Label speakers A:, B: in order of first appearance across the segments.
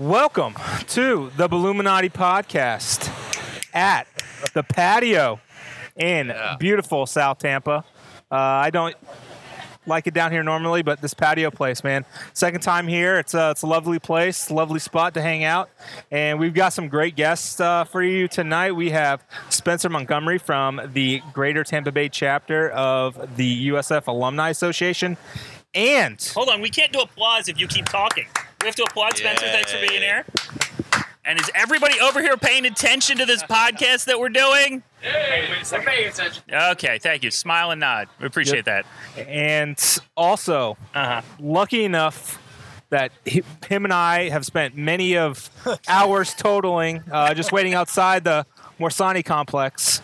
A: Welcome to the Bulluminati podcast at the patio in beautiful South Tampa. Uh, I don't like it down here normally, but this patio place, man, second time here. It's a, it's a lovely place, lovely spot to hang out, and we've got some great guests uh, for you tonight. We have Spencer Montgomery from the Greater Tampa Bay chapter of the USF Alumni Association, and
B: Hold on, we can't do applause if you keep talking. We have to applaud Spencer. Thanks for being here. And is everybody over here paying attention to this podcast that we're doing?
C: We're paying attention.
B: Okay, thank you. Smile and nod. We appreciate that.
A: and also
B: Uh-huh.
A: lucky enough that he, him and I have spent many of hours totaling uh, just waiting outside the Morsani complex,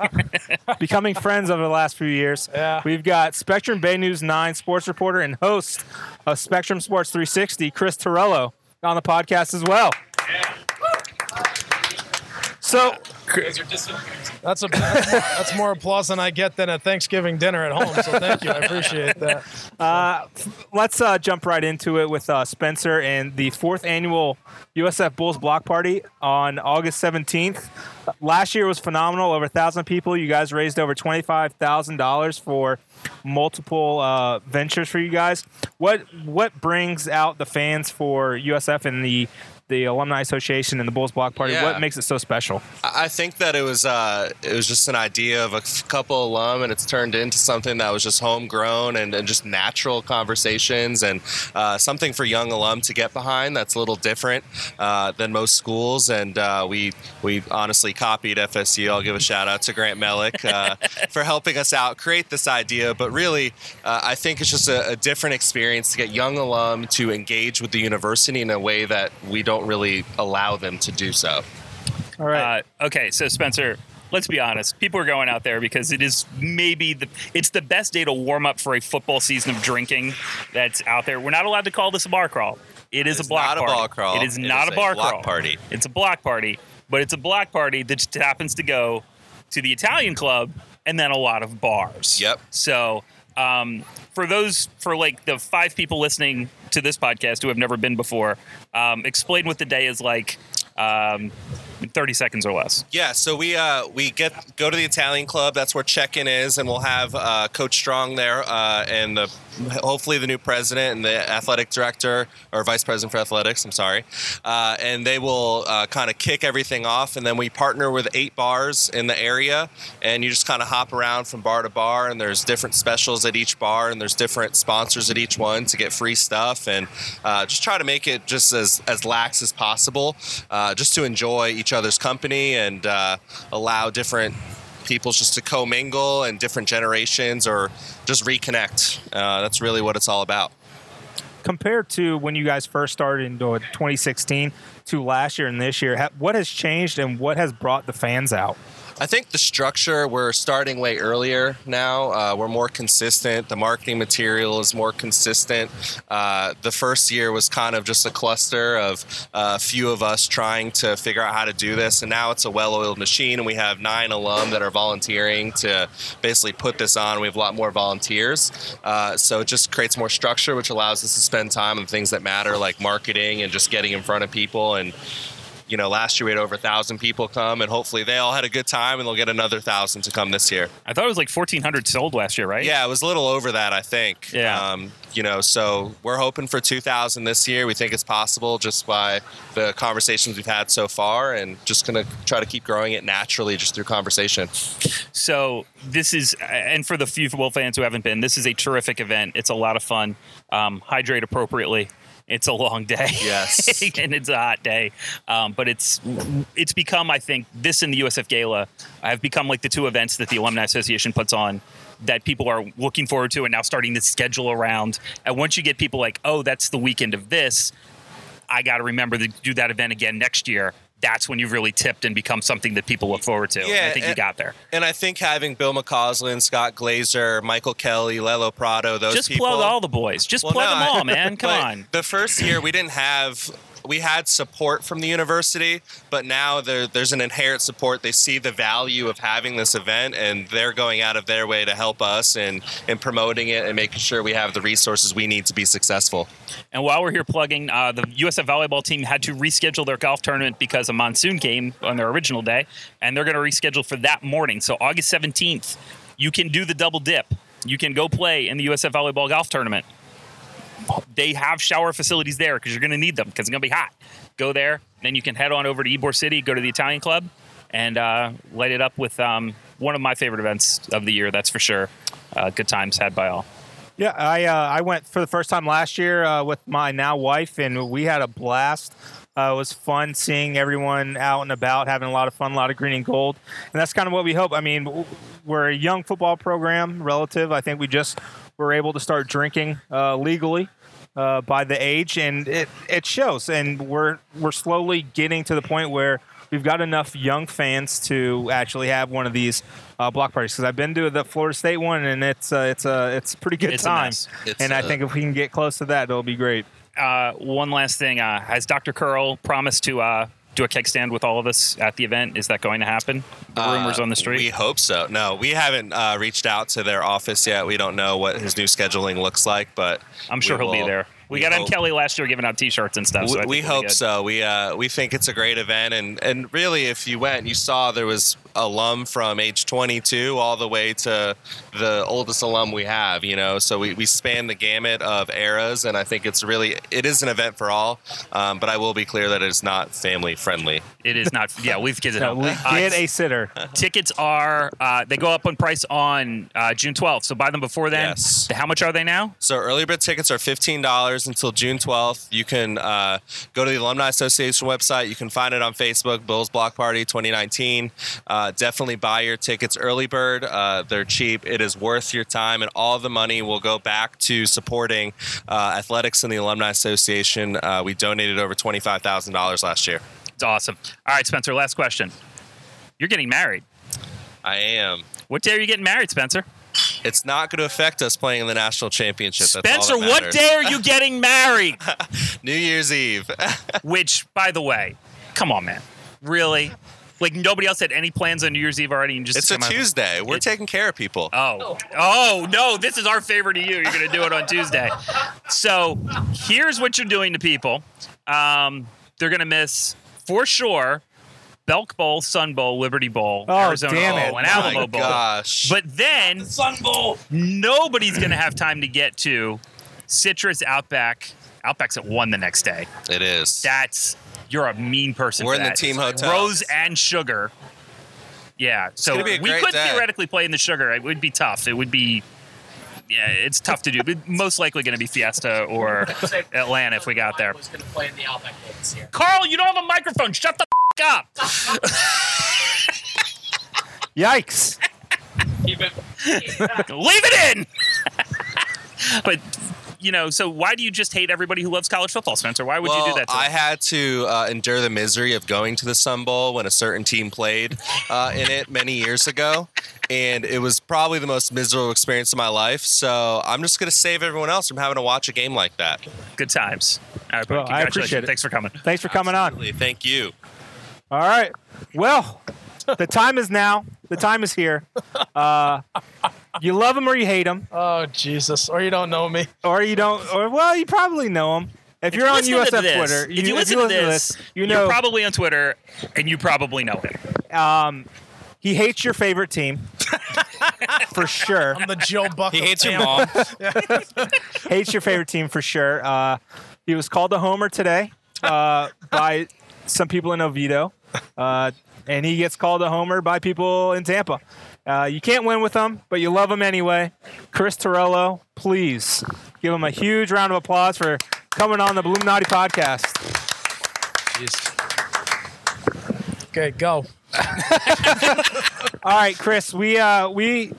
A: becoming friends over the last few years.
C: Yeah.
A: We've got Spectrum Bay News 9 sports reporter and host of Spectrum Sports 360, Chris Torello, on the podcast as well. So,
C: That's a that's more, that's more applause than I get than a Thanksgiving dinner at home. So thank you, I appreciate that.
A: let's uh, jump right into it with uh, Spencer and the fourth annual USF Bulls Block Party on August 17th. Last year was phenomenal. Over a thousand people. You guys raised over twenty-five thousand dollars for multiple uh, ventures for you guys. What what brings out the fans for USF and the the Alumni Association and the Bulls Block Party?
D: Yeah.
A: What makes it so special?
D: I think that it was uh, it was just an idea of a couple alum, and it's turned into something that was just homegrown and, and just natural conversations and uh, something for young alum to get behind. That's a little different uh, than most schools, and uh, we we honestly copied FSU. I'll give a shout out to Grant Mellick uh, for helping us out create this idea. But really, uh, I think it's just a, a different experience to get young alum to engage with the university in a way that we don't really allow them to do so.
A: All right.
B: Uh, okay, so Spencer, let's be honest. People are going out there because it is maybe the it's the best day to warm up for a football season of drinking that's out there. We're not allowed to call this a bar crawl. It is
D: is
B: a block
D: not a
B: party.
D: bar crawl.
B: It is
D: It
B: not
D: is
B: a
D: a
B: bar
D: block
B: crawl.
D: party.
B: It's a block party, but it's a block party that just happens to go to the Italian club and then a lot of bars.
D: Yep.
B: So um, for those for like the five people listening to this podcast who have never been before, um, explain what the day is like. Um, 30 seconds or less.
D: Yeah, so we uh, we get go to the Italian club. That's where check-in is, and we'll have uh, Coach Strong there, uh, and the hopefully the new president and the athletic director or vice president for athletics. I'm sorry, uh, and they will uh, kind of kick everything off, and then we partner with eight bars in the area, and you just kind of hop around from bar to bar, and there's different specials at each bar, and there's different sponsors at each one to get free stuff, and uh, just try to make it just as as lax as possible, just to enjoy each other's company and uh, allow different people just to commingle and different generations or just reconnect. Uh, that's really what it's all about.
A: compared to when you guys first started in uh, 2016 to last year and this year, what has changed and what has brought the fans out?
D: I think the structure, we're starting way earlier now. Uh, we're more consistent. The marketing material is more consistent. Uh, the first year was kind of just a cluster of uh, a few of us trying to figure out how to do this. And now it's a well oiled machine, and we have nine alum that are volunteering to basically put this on. We have a lot more volunteers. Uh, so it just creates more structure, which allows us to spend time on things that matter, like marketing and just getting in front of people and you know, last year we had over a thousand people come, and hopefully they all had a good time, and they'll get another thousand to come this year.
B: I thought it was like 1,400 sold last year, right?
D: Yeah, it was a little over that, I think.
B: Yeah.
D: Um, you know, so we're hoping for 2,000 this year. We think it's possible just by the conversations we've had so far, and just gonna try to keep growing it naturally just through conversation.
B: So this is, and for the few football fans who haven't been, this is a terrific event. It's a lot of fun. Um, hydrate appropriately. It's a long day.
D: Yes.
B: and it's a hot day. Um, but it's it's become, I think, this and the USF Gala have become like the two events that the Alumni Association puts on that people are looking forward to and now starting to schedule around. And once you get people like, oh, that's the weekend of this, I got to remember to do that event again next year. That's when you've really tipped and become something that people look forward to. And I
D: Yeah,
B: think you got there.
D: And I think having Bill McCausland, Scott Glazer, Michael Kelly, Lelo Prado, those
B: Just
D: people.
B: plug all the boys. Just
D: Well,
B: plug
D: no,
B: them all, man. Come on.
D: The first year we didn't have we had support from the university, but now there, there's an inherent support. They see the value of having this event, and they're going out of their way to help us in in promoting it and making sure we have the resources we need to be successful.
B: And while we're here plugging, uh, the USF volleyball team had to reschedule their golf tournament because a monsoon came on their original day, and they're going to reschedule for that morning. So August 17th, you can do the double dip. You can go play in the USF volleyball golf tournament. They have shower facilities there because you're going to need them because it's going to be hot. Go there, then you can head on over to Ybor City, go to the Italian Club, and uh, light it up with um, one of my favorite events of the year. That's for sure. Uh, good times had by all.
A: Yeah, I uh, I went for the first time last year uh, with my now wife, and we had a blast. Uh, it was fun seeing everyone out and about, having a lot of fun, a lot of green and gold, and that's kind of what we hope. I mean, we're a young football program, relative. I think we just were able to start drinking uh, legally uh, by the age, and it it shows. And we're we're slowly getting to the point where we've got enough young fans to actually have one of these uh, block parties. Because I've been to the Florida State one, and it's uh, it's a it's a pretty good
B: It's a
A: time.
B: mess.
D: It's,
A: and I
D: uh,
A: think if we can get close to that, it'll be great.
B: uh, one last thing. Uh, has Dr. Currall promised to uh, do a keg stand with all of us at the event? Is that going to happen? The rumors on the street.
D: We hope so. No, we haven't uh, reached out to their office yet. We don't know what his new scheduling looks like, but
B: I'm sure he'll be there. We, got on
D: hope-
B: Kelly last year giving out T-shirts and stuff. So
D: we,
B: think
D: we hope so. We uh, we think it's a great event, and and really, if you went, and you saw there was alum from age 22 all the way to the oldest alum we have. You know, so we, we span the gamut of eras, and I think it's really it is an event for all. Um, but I will be clear that it is not family friendly.
B: It is not. Yeah, we've kids at
A: So
B: home.
A: we
B: Uh,
A: get a sitter.
B: tickets are uh, they go up on price on uh, June 12th. So buy them before then.
D: Yes.
B: How much are they now?
D: So early bird tickets are fifteen dollars until June twelfth. You can uh, go to the Alumni Association website. You can find it on Facebook. Bulls Block Party 2019. Uh, definitely buy your tickets early bird. Uh, they're cheap. It is worth your time, and all the money will go back to supporting uh, athletics and the Alumni Association. Uh, we donated over twenty five thousand dollars last year.
B: It's awesome. All right, Spencer. Last question. You're getting married.
D: I am.
B: What day are you getting married, Spencer?
D: It's not going to affect us playing in the national championship.
B: Spencer, what day are you getting married?
D: New Year's Eve.
B: Which, by the way, come on, man. Really? Like nobody else had any plans on New Year's Eve already, and just
D: it's a Tuesday. We're
B: It-
D: taking care of people.
B: Oh, oh no! This is our favor to you. You're going to do it on Tuesday. So here's what you're doing to people. Um, they're going to miss for sure. Belk Bowl, Sun Bowl, Liberty Bowl,
A: Oh,
B: Arizona
A: damn it.
B: Bowl, and
D: Oh
B: Alamo
D: my
B: Bowl.
D: gosh.
B: But then Sun Bowl, nobody's going to have time to get to Citrus Outback. Outback's at one the next day.
D: it is.
B: That's you're a mean person.
D: We're
B: for
D: in the team hotel.
B: Rose and Sugar. Yeah, so
D: gonna be a
B: we
D: great
B: could
D: day.
B: theoretically play in the Sugar. It would be tough. It would be. Yeah, it's tough to do. But most likely going to be Fiesta or Atlanta if we got there.
E: was going to play in the Outback Bowl this year.
B: Carl, you don't have a microphone. Shut the f- up.
A: Yikes!
E: Keep it.
B: Leave it in. but you know, so why do you just hate everybody who loves college football, Spencer? Why would
D: well,
B: you do that? To
D: I
B: them?
D: had to uh, endure the misery of going to the Sun Bowl when a certain team played uh, in it many years ago, and it was probably the most miserable experience of my life. So I'm just going to save everyone else from having to watch a game like that.
B: Good times. All right, buddy,
A: Well, I appreciate it.
B: Thanks for coming.
A: Thanks for coming on.
D: Thank you.
A: All right. Well, the time is now. The time is here. Uh, you love him or you hate him,
C: Oh Jesus! Or you don't know me.
A: or you don't, or well, you probably know him. If, you're on USF
B: this-
A: Twitter,
B: if you listen to this,
A: you
B: are probably on Twitter and you probably know him.
A: um, he hates your favorite team for sure.
C: I'm the Joe Buck.
D: He hates your mom.
A: hates your favorite team for sure. Uh, he was called a homer today uh, by some people in Oviedo, uh, and he gets called a homer by people in Tampa. Uh, you can't win with them, but you love them anyway. Chris Torello, please give him a huge round of applause for coming on the Bulluminati podcast.
C: Okay, go.
A: All right, Chris, we uh, we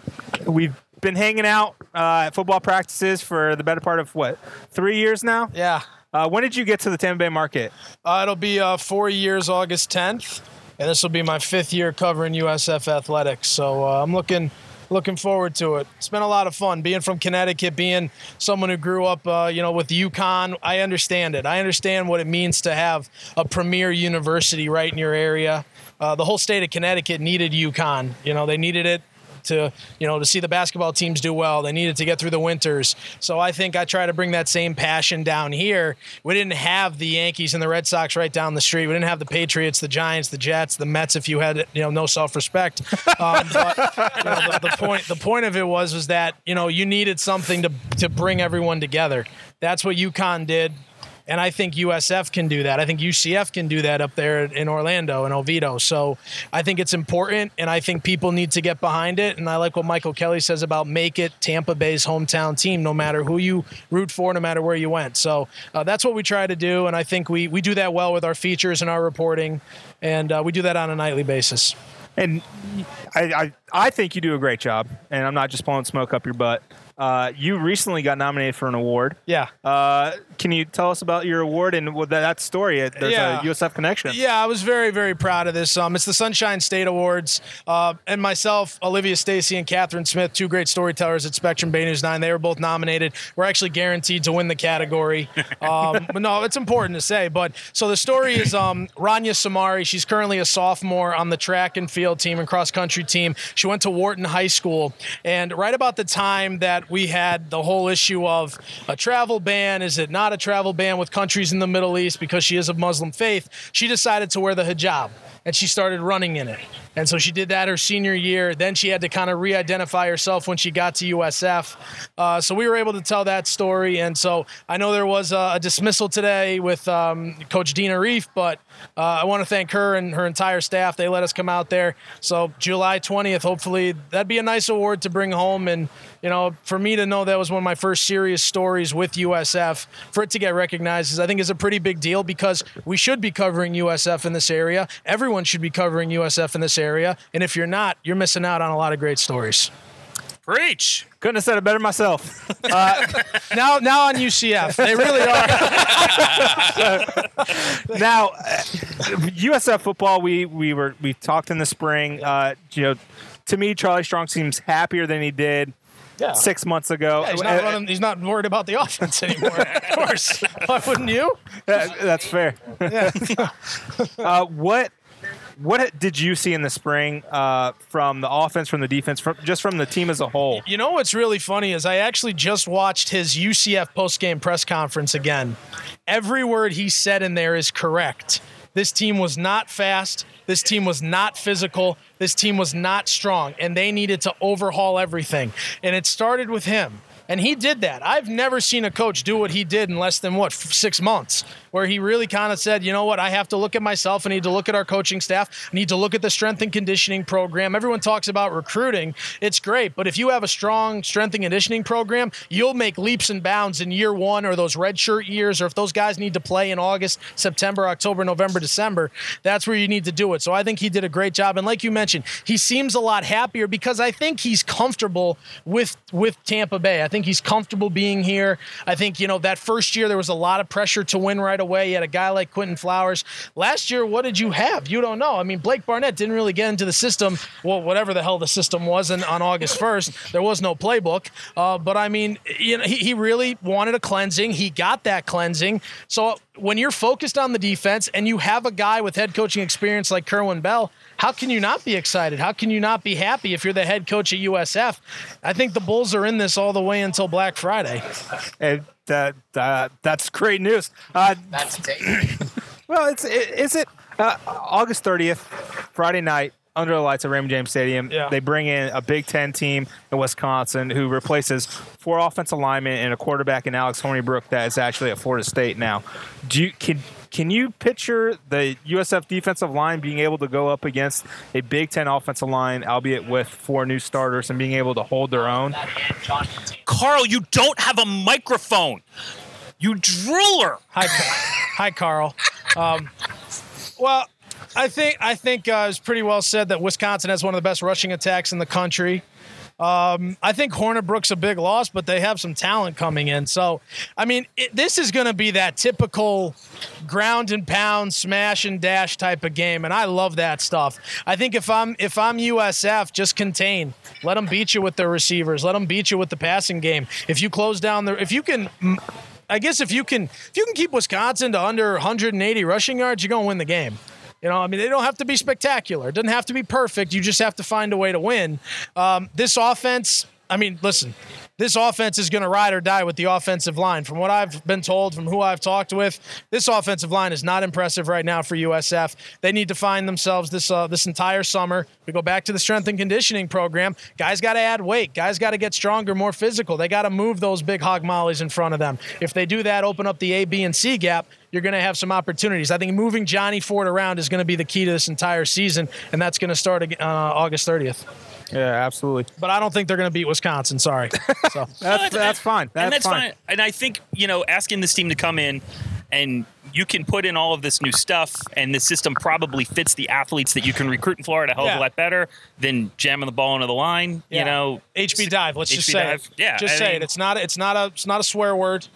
A: we've been hanging out uh, at football practices for the better part of what three years now.
C: Yeah.
A: Uh, when did you get to the Tampa Bay market?
C: Uh, it'll be uh, four years, August 10th, and this will be my fifth year covering USF athletics. So uh, I'm looking Looking forward to it. It's been a lot of fun being from Connecticut, being someone who grew up, uh, you know, with UConn. I understand it. I understand what it means to have a premier university right in your area. Uh, the whole state of Connecticut needed UConn. You know, they needed it to you know to see the basketball teams do well. They needed to get through the winters. So I think I try to bring that same passion down here. We didn't have the Yankees and the Red Sox right down the street. We didn't have the Patriots, the Giants, the Jets, the Mets. If you had you know no self respect, um, but you know, the, the point the point of it was was that you know you needed something to to bring everyone together. That's what UConn did. And I think USF can do that. I think UCF can do that up there in Orlando and Oviedo. So I think it's important, and I think people need to get behind it. And I like what Michael Kelly says about make it Tampa Bay's hometown team, no matter who you root for, no matter where you went. So uh, that's what we try to do, and I think we we do that well with our features and our reporting, and uh, we do that on a nightly basis.
A: And I, I, I think you do a great job, and I'm not just blowing smoke up your butt. Uh, you recently got nominated for an award.
C: Yeah.
A: Uh, can you tell us about your award and that story? There's
C: Yeah.
A: a USF connection.
C: Yeah, I was very, very proud of this. Um, it's the Sunshine State Awards, uh, and myself, Olivia Stacy, and Catherine Smith, two great storytellers at Spectrum Bay News Nine. They were both nominated. We're actually guaranteed to win the category. Um, but no, it's important to say. But so the story is um, Rania Samari. She's currently a sophomore on the track and field team and cross country team. She went to Wharton High School, and right about the time that we had the whole issue of a travel ban, is it not a travel ban with countries in the Middle East because she is of Muslim faith? She decided to wear the hijab and she started running in it. And so she did that her senior year. Then she had to kind of re identify herself when she got to USF. Uh, so we were able to tell that story. And so I know there was a, a dismissal today with um, Coach Dina Reef, but uh, I want to thank her and her entire staff. They let us come out there. So July 20th, hopefully, that'd be a nice award to bring home. And, you know, for me to know that was one of my first serious stories with USF, for it to get recognized, is I think is a pretty big deal because we should be covering USF in this area. Everyone should be covering USF in this area. And if you're not, you're missing out on a lot of great stories.
B: Preach.
A: Couldn't have said it better myself.
C: Now, now on UCF, they really are.
A: now, uh, USF football, we we were we talked in the spring. Uh, you know, to me, Charlie Strong seems happier than he did
C: Yeah.
A: six months ago.
C: He's not,
A: Uh,
C: running, he's not worried about the offense anymore. of course. Why wouldn't you?
A: that- that's fair. uh, what what did you see in the spring uh, from the offense, from the defense, from just from the team as a whole?
C: You know what's really funny is I actually just watched his UCF postgame press conference again. Every word he said in there is correct. This team was not fast. This team was not physical. This team was not strong, and they needed to overhaul everything. And it started with him. And he did that. I've never seen a coach do what he did in less than what six months, where he really kind of said, you know what, I have to look at myself. I need to look at our coaching staff. I need to look at the strength and conditioning program. Everyone talks about recruiting. It's great, but if you have a strong strength and conditioning program, you'll make leaps and bounds in year one or those red shirt years, or if those guys need to play in August, September, October, November, December, that's where you need to do it. So I think he did a great job. And like you mentioned, he seems a lot happier because I think he's comfortable with with Tampa Bay. I think he's comfortable being here. I think, you know, that first year there was a lot of pressure to win right away. You had a guy like Quinton Flowers. Last year, what did you have? You don't know. I mean, Blake Barnett didn't really get into the system, well, whatever the hell the system was and on August 1st. There was no playbook. Uh, but I mean, you know, he, he really wanted a cleansing. He got that cleansing. So when you're focused on the defense and you have a guy with head coaching experience like Kerwin Bell, how can you not be excited? How can you not be happy if you're the head coach at USF? I think the Bulls are in this all the way until Black Friday.
A: Uh, that, that that's great news. Uh,
E: That's Dave.
A: Well, it's it, is it uh, August thirtieth, Friday night under the lights at Raymond James Stadium.
C: Yeah.
A: They bring in a Big Ten team in Wisconsin who replaces four offensive linemen and a quarterback in Alex Hornibrook that is actually at Florida State now. Do you can can you picture the USF defensive line being able to go up against a Big Ten offensive line, albeit with four new starters, and being able to hold their own?
E: That and John Contain.
B: Carl, you don't have a microphone. You drooler.
C: Hi, hi, Carl. Um, well, I think I think uh, it's pretty well said that Wisconsin has one of the best rushing attacks in the country. Um, I think Hornibrook's a big loss, but they have some talent coming in. So, I mean, it, this is going to be that typical ground and pound, smash and dash type of game, and I love that stuff. I think if I'm if I'm USF, just contain, let them beat you with their receivers, let them beat you with the passing game. If you close down the, if you can. I guess if you can if you can keep Wisconsin to under 180 rushing yards, you're going to win the game. You know, I mean, they don't have to be spectacular. It doesn't have to be perfect. You just have to find a way to win. Um, this offense, I mean, listen, this offense is going to ride or die with the offensive line. From what I've been told, from who I've talked with, this offensive line is not impressive right now for USF. They need to find themselves this uh, this entire summer. We go back to the strength and conditioning program. Guys got to add weight. Guys got to get stronger, more physical. They got to move those big hog mollies in front of them. If they do that, open up the A, B, and C gap. You're going to have some opportunities. I think moving Johnny Ford around is going to be the key to this entire season, and that's going to start uh, August 30th.
A: Yeah, absolutely.
C: But I don't think they're going to beat Wisconsin. Sorry. So
A: That's that's fine. That's,
B: and that's
A: fine.
B: fine. And I think you know, asking this team to come in and you can put in all of this new stuff, and the system probably fits the athletes that you can recruit in Florida a hell of
C: Yeah.
B: a lot better than jamming the ball into the line.
C: Yeah.
B: You know,
C: HB dive. Let's just say
B: dive.
C: it.
B: Yeah,
C: just
B: I
C: say
B: mean-
C: it. It's not. It's not a. It's not a swear word.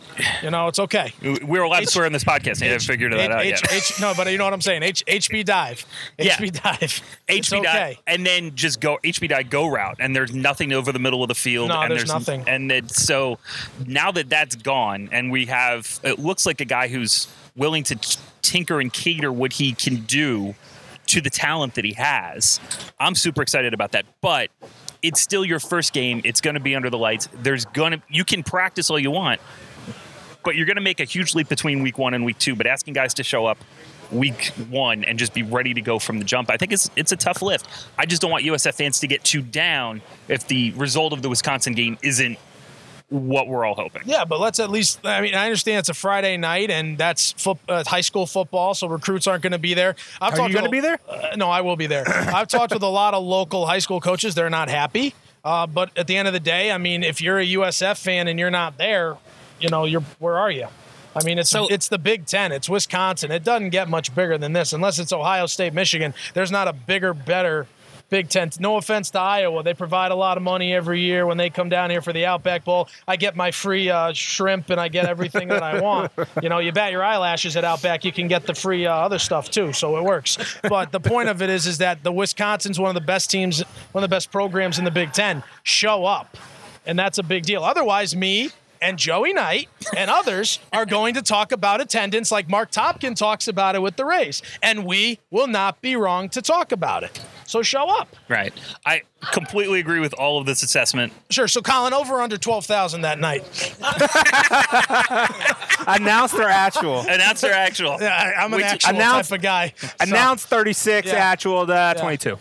C: You know, it's okay.
B: we're allowed to swear in this podcast. I haven't figured that out
C: H,
B: yet.
C: H, no, but you know what I'm saying. H, HB dive.
B: Yeah.
C: HB dive. It's
B: HB
C: okay.
B: dive, and then just go HB dive go route, and there's nothing over the middle of the field.
C: No,
B: and
C: there's nothing.
B: And then so now that that's gone, and we have it looks like a guy who's willing to tinker and cater what he can do to the talent that he has. I'm super excited about that, but. It's still your first game. It's going to be under the lights. There's going to you can practice all you want, but you're going to make a huge leap between week one and week two. But asking guys to show up week one and just be ready to go from the jump, I think it's it's a tough lift. I just don't want USF fans to get too down if the result of the Wisconsin game isn't what we're all hoping.
C: Yeah, but let's at least. I mean, I understand it's a Friday night and that's foot, uh, high school football, so recruits aren't going to be there. I've
A: Are
C: talked
A: you going to be there?
C: Uh, no, I will be there. I've talked with a lot of local high school coaches. They're not happy. Uh, but at the end of the day, I mean, if you're a USF fan and you're not there, you know, you're where are you? I mean, it's
B: So-
C: it's the Big Ten. It's Wisconsin. It doesn't get much bigger than this, unless it's Ohio State, Michigan. There's not a bigger, better Big Ten. No offense to Iowa, they provide a lot of money every year when they come down here for the Outback Bowl. I get my free uh, shrimp and I get everything that I want. You know, you bat your eyelashes at Outback, you can get the free uh, other stuff too, so it works. But the point of it is, is that the Wisconsin's one of the best teams, one of the best programs in the Big Ten. Show up, and that's a big deal. Otherwise, me. And Joey Knight and others are going to talk about attendance like Mark Topkin talks about it with the race. And we will not be wrong to talk about it. So show up.
B: Right. I completely agree with all of this assessment.
C: Sure. So Colin, over under twelve thousand that night.
A: Announced or actual?
B: Announce their actual.
C: Yeah, I, I'm an
B: Wait,
C: actual
A: announce-
C: type of guy. So-
A: Announced 36,
C: Yeah.
A: actual uh, 22.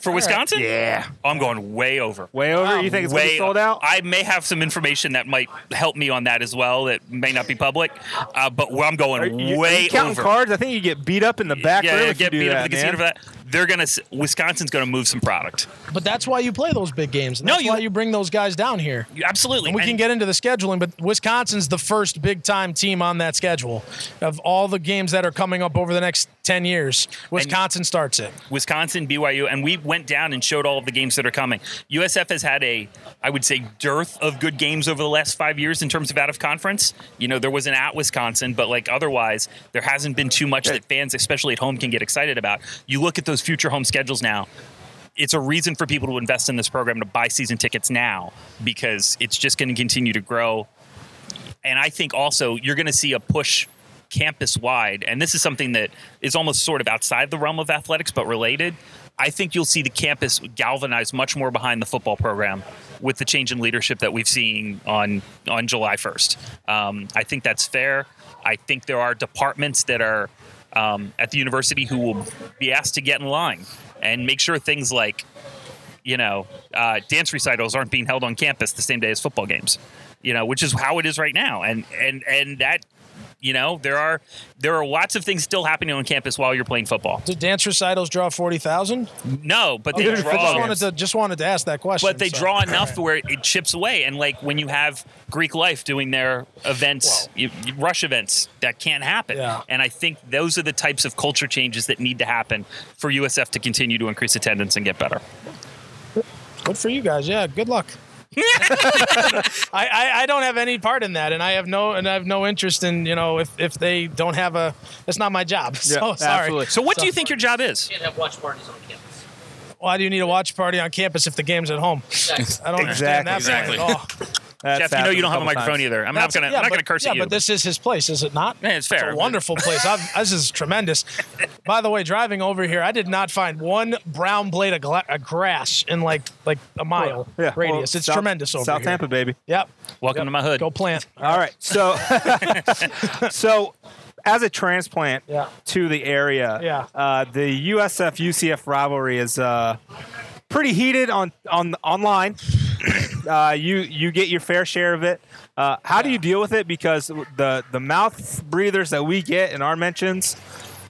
B: For Wisconsin?
A: Yeah.
B: I'm going way over.
A: Way over? you think it's
B: way
A: be sold out?
B: I may have some information that might help me on that as well. That may not be public, uh, but I'm going
A: Are you, are
B: way
A: you counting
B: over.
A: cards? I think you get beat up in the back
B: yeah,
A: room
B: yeah,
A: if you
B: get
A: do
B: beat up
A: that,
B: at the casino for that. They're gonna. Wisconsin's gonna move some product.
C: But that's why you play those big games. And
B: No,
C: that's
B: you-
C: why you bring those guys down here.
B: You- Absolutely.
C: And we can get into the scheduling, but Wisconsin's the first big time team on that schedule. Of all the games that are coming up over the next 10 years, Wisconsin starts it.
B: Wisconsin, BYU, and we went down and showed all of the games that are coming. USF has had a, I would say, dearth of good games over the last five years in terms of out of conference. You know, there was an at Wisconsin, but like otherwise, there hasn't been too much that fans, especially at home, can get excited about. You look at those future home schedules now. It's a reason for people to invest in this program to buy season tickets now because it's just going to continue to grow. And I think also you're going to see a push campus wide, and this is something that is almost sort of outside the realm of athletics but related. I think you'll see the campus galvanize much more behind the football program with the change in leadership that we've seen on on July 1st. Um, I think that's fair. I think there are departments that are um, at the university who will be asked to get in line and make sure things like you know, uh, dance recitals aren't being held on campus the same day as football games. You know, which is how it is right now, and and and that, you know, there are there are lots of things still happening on campus while you're playing football.
C: Did dance recitals draw 40,000?
B: No, but they
A: Okay,
B: draw.
C: Just wanted to just wanted to ask that question.
B: But they
C: so.
B: draw enough where it chips away, and like when you have Greek Life doing their events, you- rush events, that can't happen.
C: Yeah.
B: And I think those are the types of culture changes that need to happen for USF to continue to increase attendance and get better.
C: Good for you guys. Yeah, good luck. I, I, I don't have any part in that, and I have no and I have no interest in you know if, if they don't have a that's not my job. So
A: Yeah,
C: sorry.
A: absolutely.
B: So, what do you think your job is?
E: Can't have watch parties on campus.
C: Why do you need a watch party on campus if the game's at home? I don't understand that
A: Exactly.
C: at all.
A: That's
B: Jeff, you know you don't have a microphone
A: times.
B: either. I'm
C: That's-
B: not gonna
C: yeah,
B: I'm not
C: but-
B: gonna curse
C: yeah,
B: at you.
C: Yeah, but this is his place, is it not?
B: Yeah, it's fair.
C: It's a wonderful place. I've, this is tremendous. By the way, driving over here, I did not find one brown blade of, gla- of grass in like like a mile
A: Yeah, well,
C: radius. it's
A: South-
C: tremendous over
A: South
C: here.
A: South Tampa, baby.
C: Yep.
B: Welcome
C: Yep.
B: to my hood.
C: Go plant.
A: All right. So, so as a transplant
C: Yeah.
A: to the area,
C: Yeah.
A: uh, the USF UCF rivalry is uh, pretty heated on on online. Uh, you you get your fair share of it. Uh, how do you deal with it? Because the the mouth breathers that we get in our mentions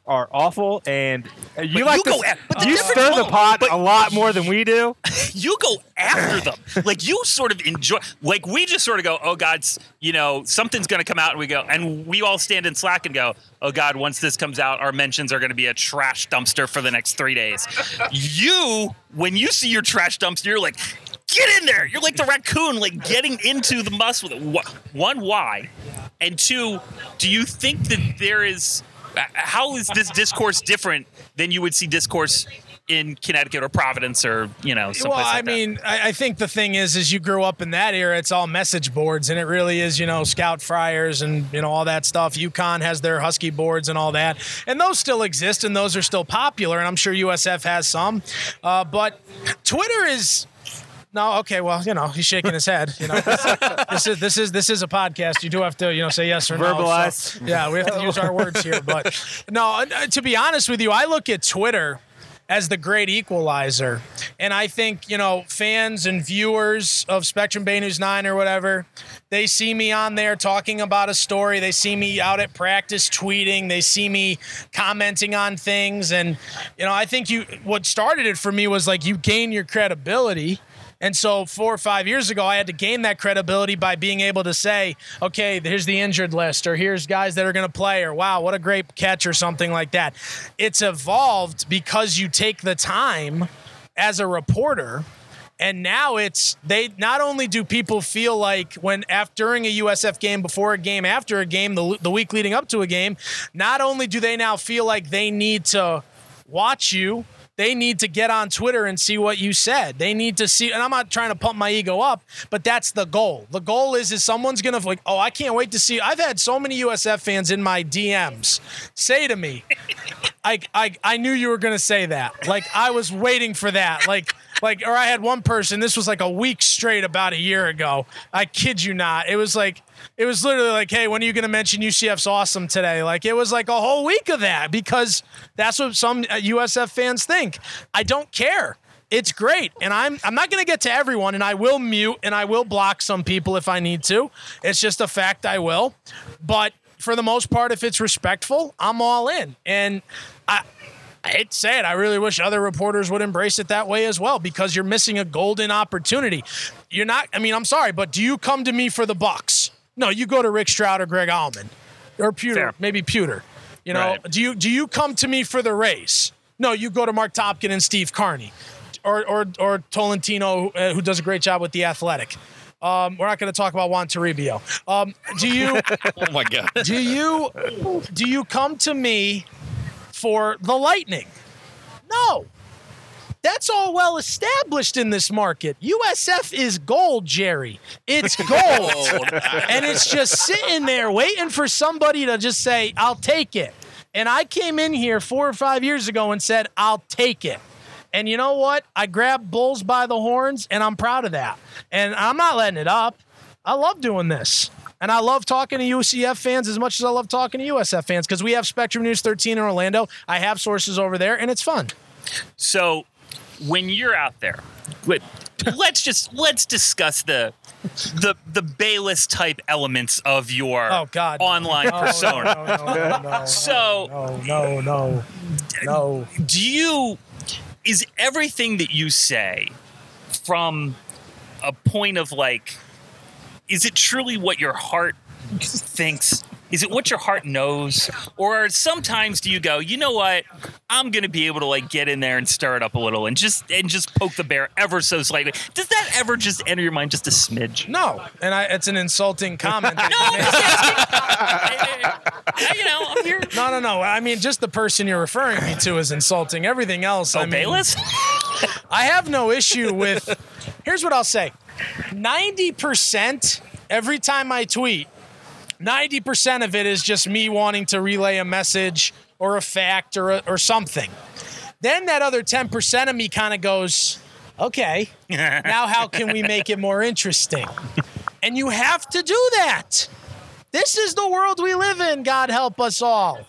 A: are awful, and you
B: But
A: like
B: you
A: to,
B: go a- but the
A: you stir the pot
B: but-
A: a lot more than we do.
B: you go after them. like you sort of enjoy. Like we just sort of go, oh God, you know something's going to come out, and we go, and we all stand in Slack and go, oh God, once this comes out, our mentions are going to be a trash dumpster for the next three days. you, when you see your trash dumpster, you're like. Get in there! You're like the raccoon, like getting into the it. One, why? And two, do you think that there is? uh, How is this discourse different than you would see discourse in Connecticut or Providence or you know?
C: Well,
B: someplace
C: I
B: like that?
C: mean, I, I think the thing is, is you grew up in that era. It's all message boards, and it really is, you know, Scout Friars and you know all that stuff. UConn has their Husky boards and all that, and those still exist, and those are still popular. And I'm sure USF has some, uh, but Twitter is. No, okay, well, you know, he's shaking his head. You know, this, this is this is this is a podcast. You do have to, you know, say yes or no. so-
A: Verbalize.
C: yeah, we have to use our words here. But no, uh, to be honest with you, I look at Twitter as the great equalizer. And I think, you know, fans and viewers of Spectrum Bay News 9 or whatever, they see me on there talking about a story. They see me out at practice tweeting. They see me commenting on things. And, you know, I think you what started it for me was like you gain your credibility. And so four or five years ago, I had to gain that credibility by being able to say, okay, here's the injured list, or here's guys that are going to play, or wow, what a great catch, or something like that. It's evolved because you take the time as a reporter. And now it's they not only do people feel like when after during a USF game, before a game, after a game, the, the week leading up to a game, not only do they now feel like they need to watch you, they need to get on Twitter and see what you said. They need to see, and I'm not trying to pump my ego up, but that's the goal. The goal is is someone's gonna like, oh, I can't wait to see. I've had so many USF fans in my DMs say to me, I I, I knew you were gonna say that. Like I was waiting for that. Like like, or I had one person. This was like a week straight about a year ago. I kid you not. It was like. It was literally like, hey, when are you going to mention UCF's awesome today? Like, it was like a whole week of that because that's what some uh, USF fans think. I don't care. It's great. And I'm I'm not going to get to everyone and I will mute and I will block some people if I need to. It's just a fact I will. But for the most part if it's respectful, I'm all in. And I hate to say it, I really wish other reporters would embrace it that way as well because you're missing a golden opportunity. You're not I mean, I'm sorry, but do you come to me for the Bucks? No, you go to Rick Stroud or Greg Auman. Or Pewter,
B: Fair.
C: maybe Pewter. You know,
B: Right.
C: do you do you come to me for the race? No, you go to Mark Topkin and Steve Carney, or or or Tolentino, uh, who does a great job with the Athletic. Um, we're not going to talk about Juan Toribio. Um, do you
F: Oh my god.
C: do you do you come to me for the Lightning? No. That's all well established in this market. USF is gold, Jerry. It's gold. Oh, and it's just sitting there waiting for somebody to just say, I'll take it. And I came in here four or five years ago and said, I'll take it. And you know what? I grabbed bulls by the horns, and I'm proud of that. And I'm not letting it up. I love doing this. And I love talking to UCF fans as much as I love talking to USF fans because we have Spectrum News 13 in Orlando. I have sources over there, and it's fun.
B: So when you're out there, wait, let's just let's discuss the the the Bayless type elements of your
C: Oh, God.
B: online persona.
C: No, no, no, no, no,
B: So
C: no, no, no, no.
B: do you is everything that you say from a point of like is it truly what your heart thinks Is it what your heart knows, or sometimes do you go, you know what? I'm gonna be able to like get in there and stir it up a little and just and just poke the bear ever so slightly. Does that ever just enter your mind just a smidge?
C: No, and I, it's an insulting comment.
B: No, I'm just asking. you know, I'm here.
C: no, no, no. I mean, just the person you're referring me to is insulting. Everything else,
B: Oh,
C: I mean,
B: Bayless?
C: I have no issue with. Here's what I'll say: ninety percent every time I tweet, ninety percent of it is just me wanting to relay a message or a fact or a, or something. Then that other ten percent of me kind of goes, okay, now how can we make it more interesting? And you have to do that. This is the world we live in, God help us all.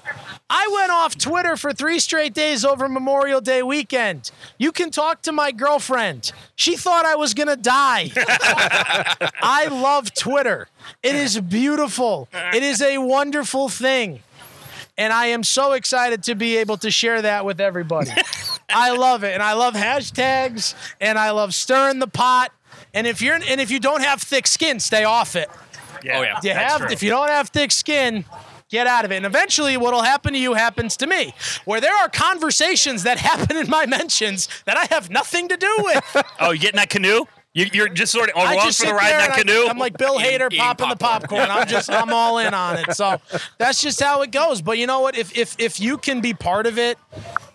C: I went off Twitter for three straight days over Memorial Day weekend. You can talk to my girlfriend. She thought I was going to die. I love Twitter. It is beautiful, it is a wonderful thing. And I am so excited to be able to share that with everybody. I love it. And I love hashtags and I love stirring the pot. And if you're and if you don't have thick skin, stay off it.
B: Yeah.
F: Oh, yeah.
C: You have
B: true.
C: if you don't have thick skin, get out of it. And eventually what'll happen to you happens to me. Where there are conversations that happen in my mentions that I have nothing to do with.
B: Oh, you getting that canoe? You, you're just sort of along for the ride in that canoe.
C: I, am like Bill Hader
F: eating
C: popping the popcorn. I'm just I'm all in on it. So that's just how it goes. But you know what? If if if you can be part of it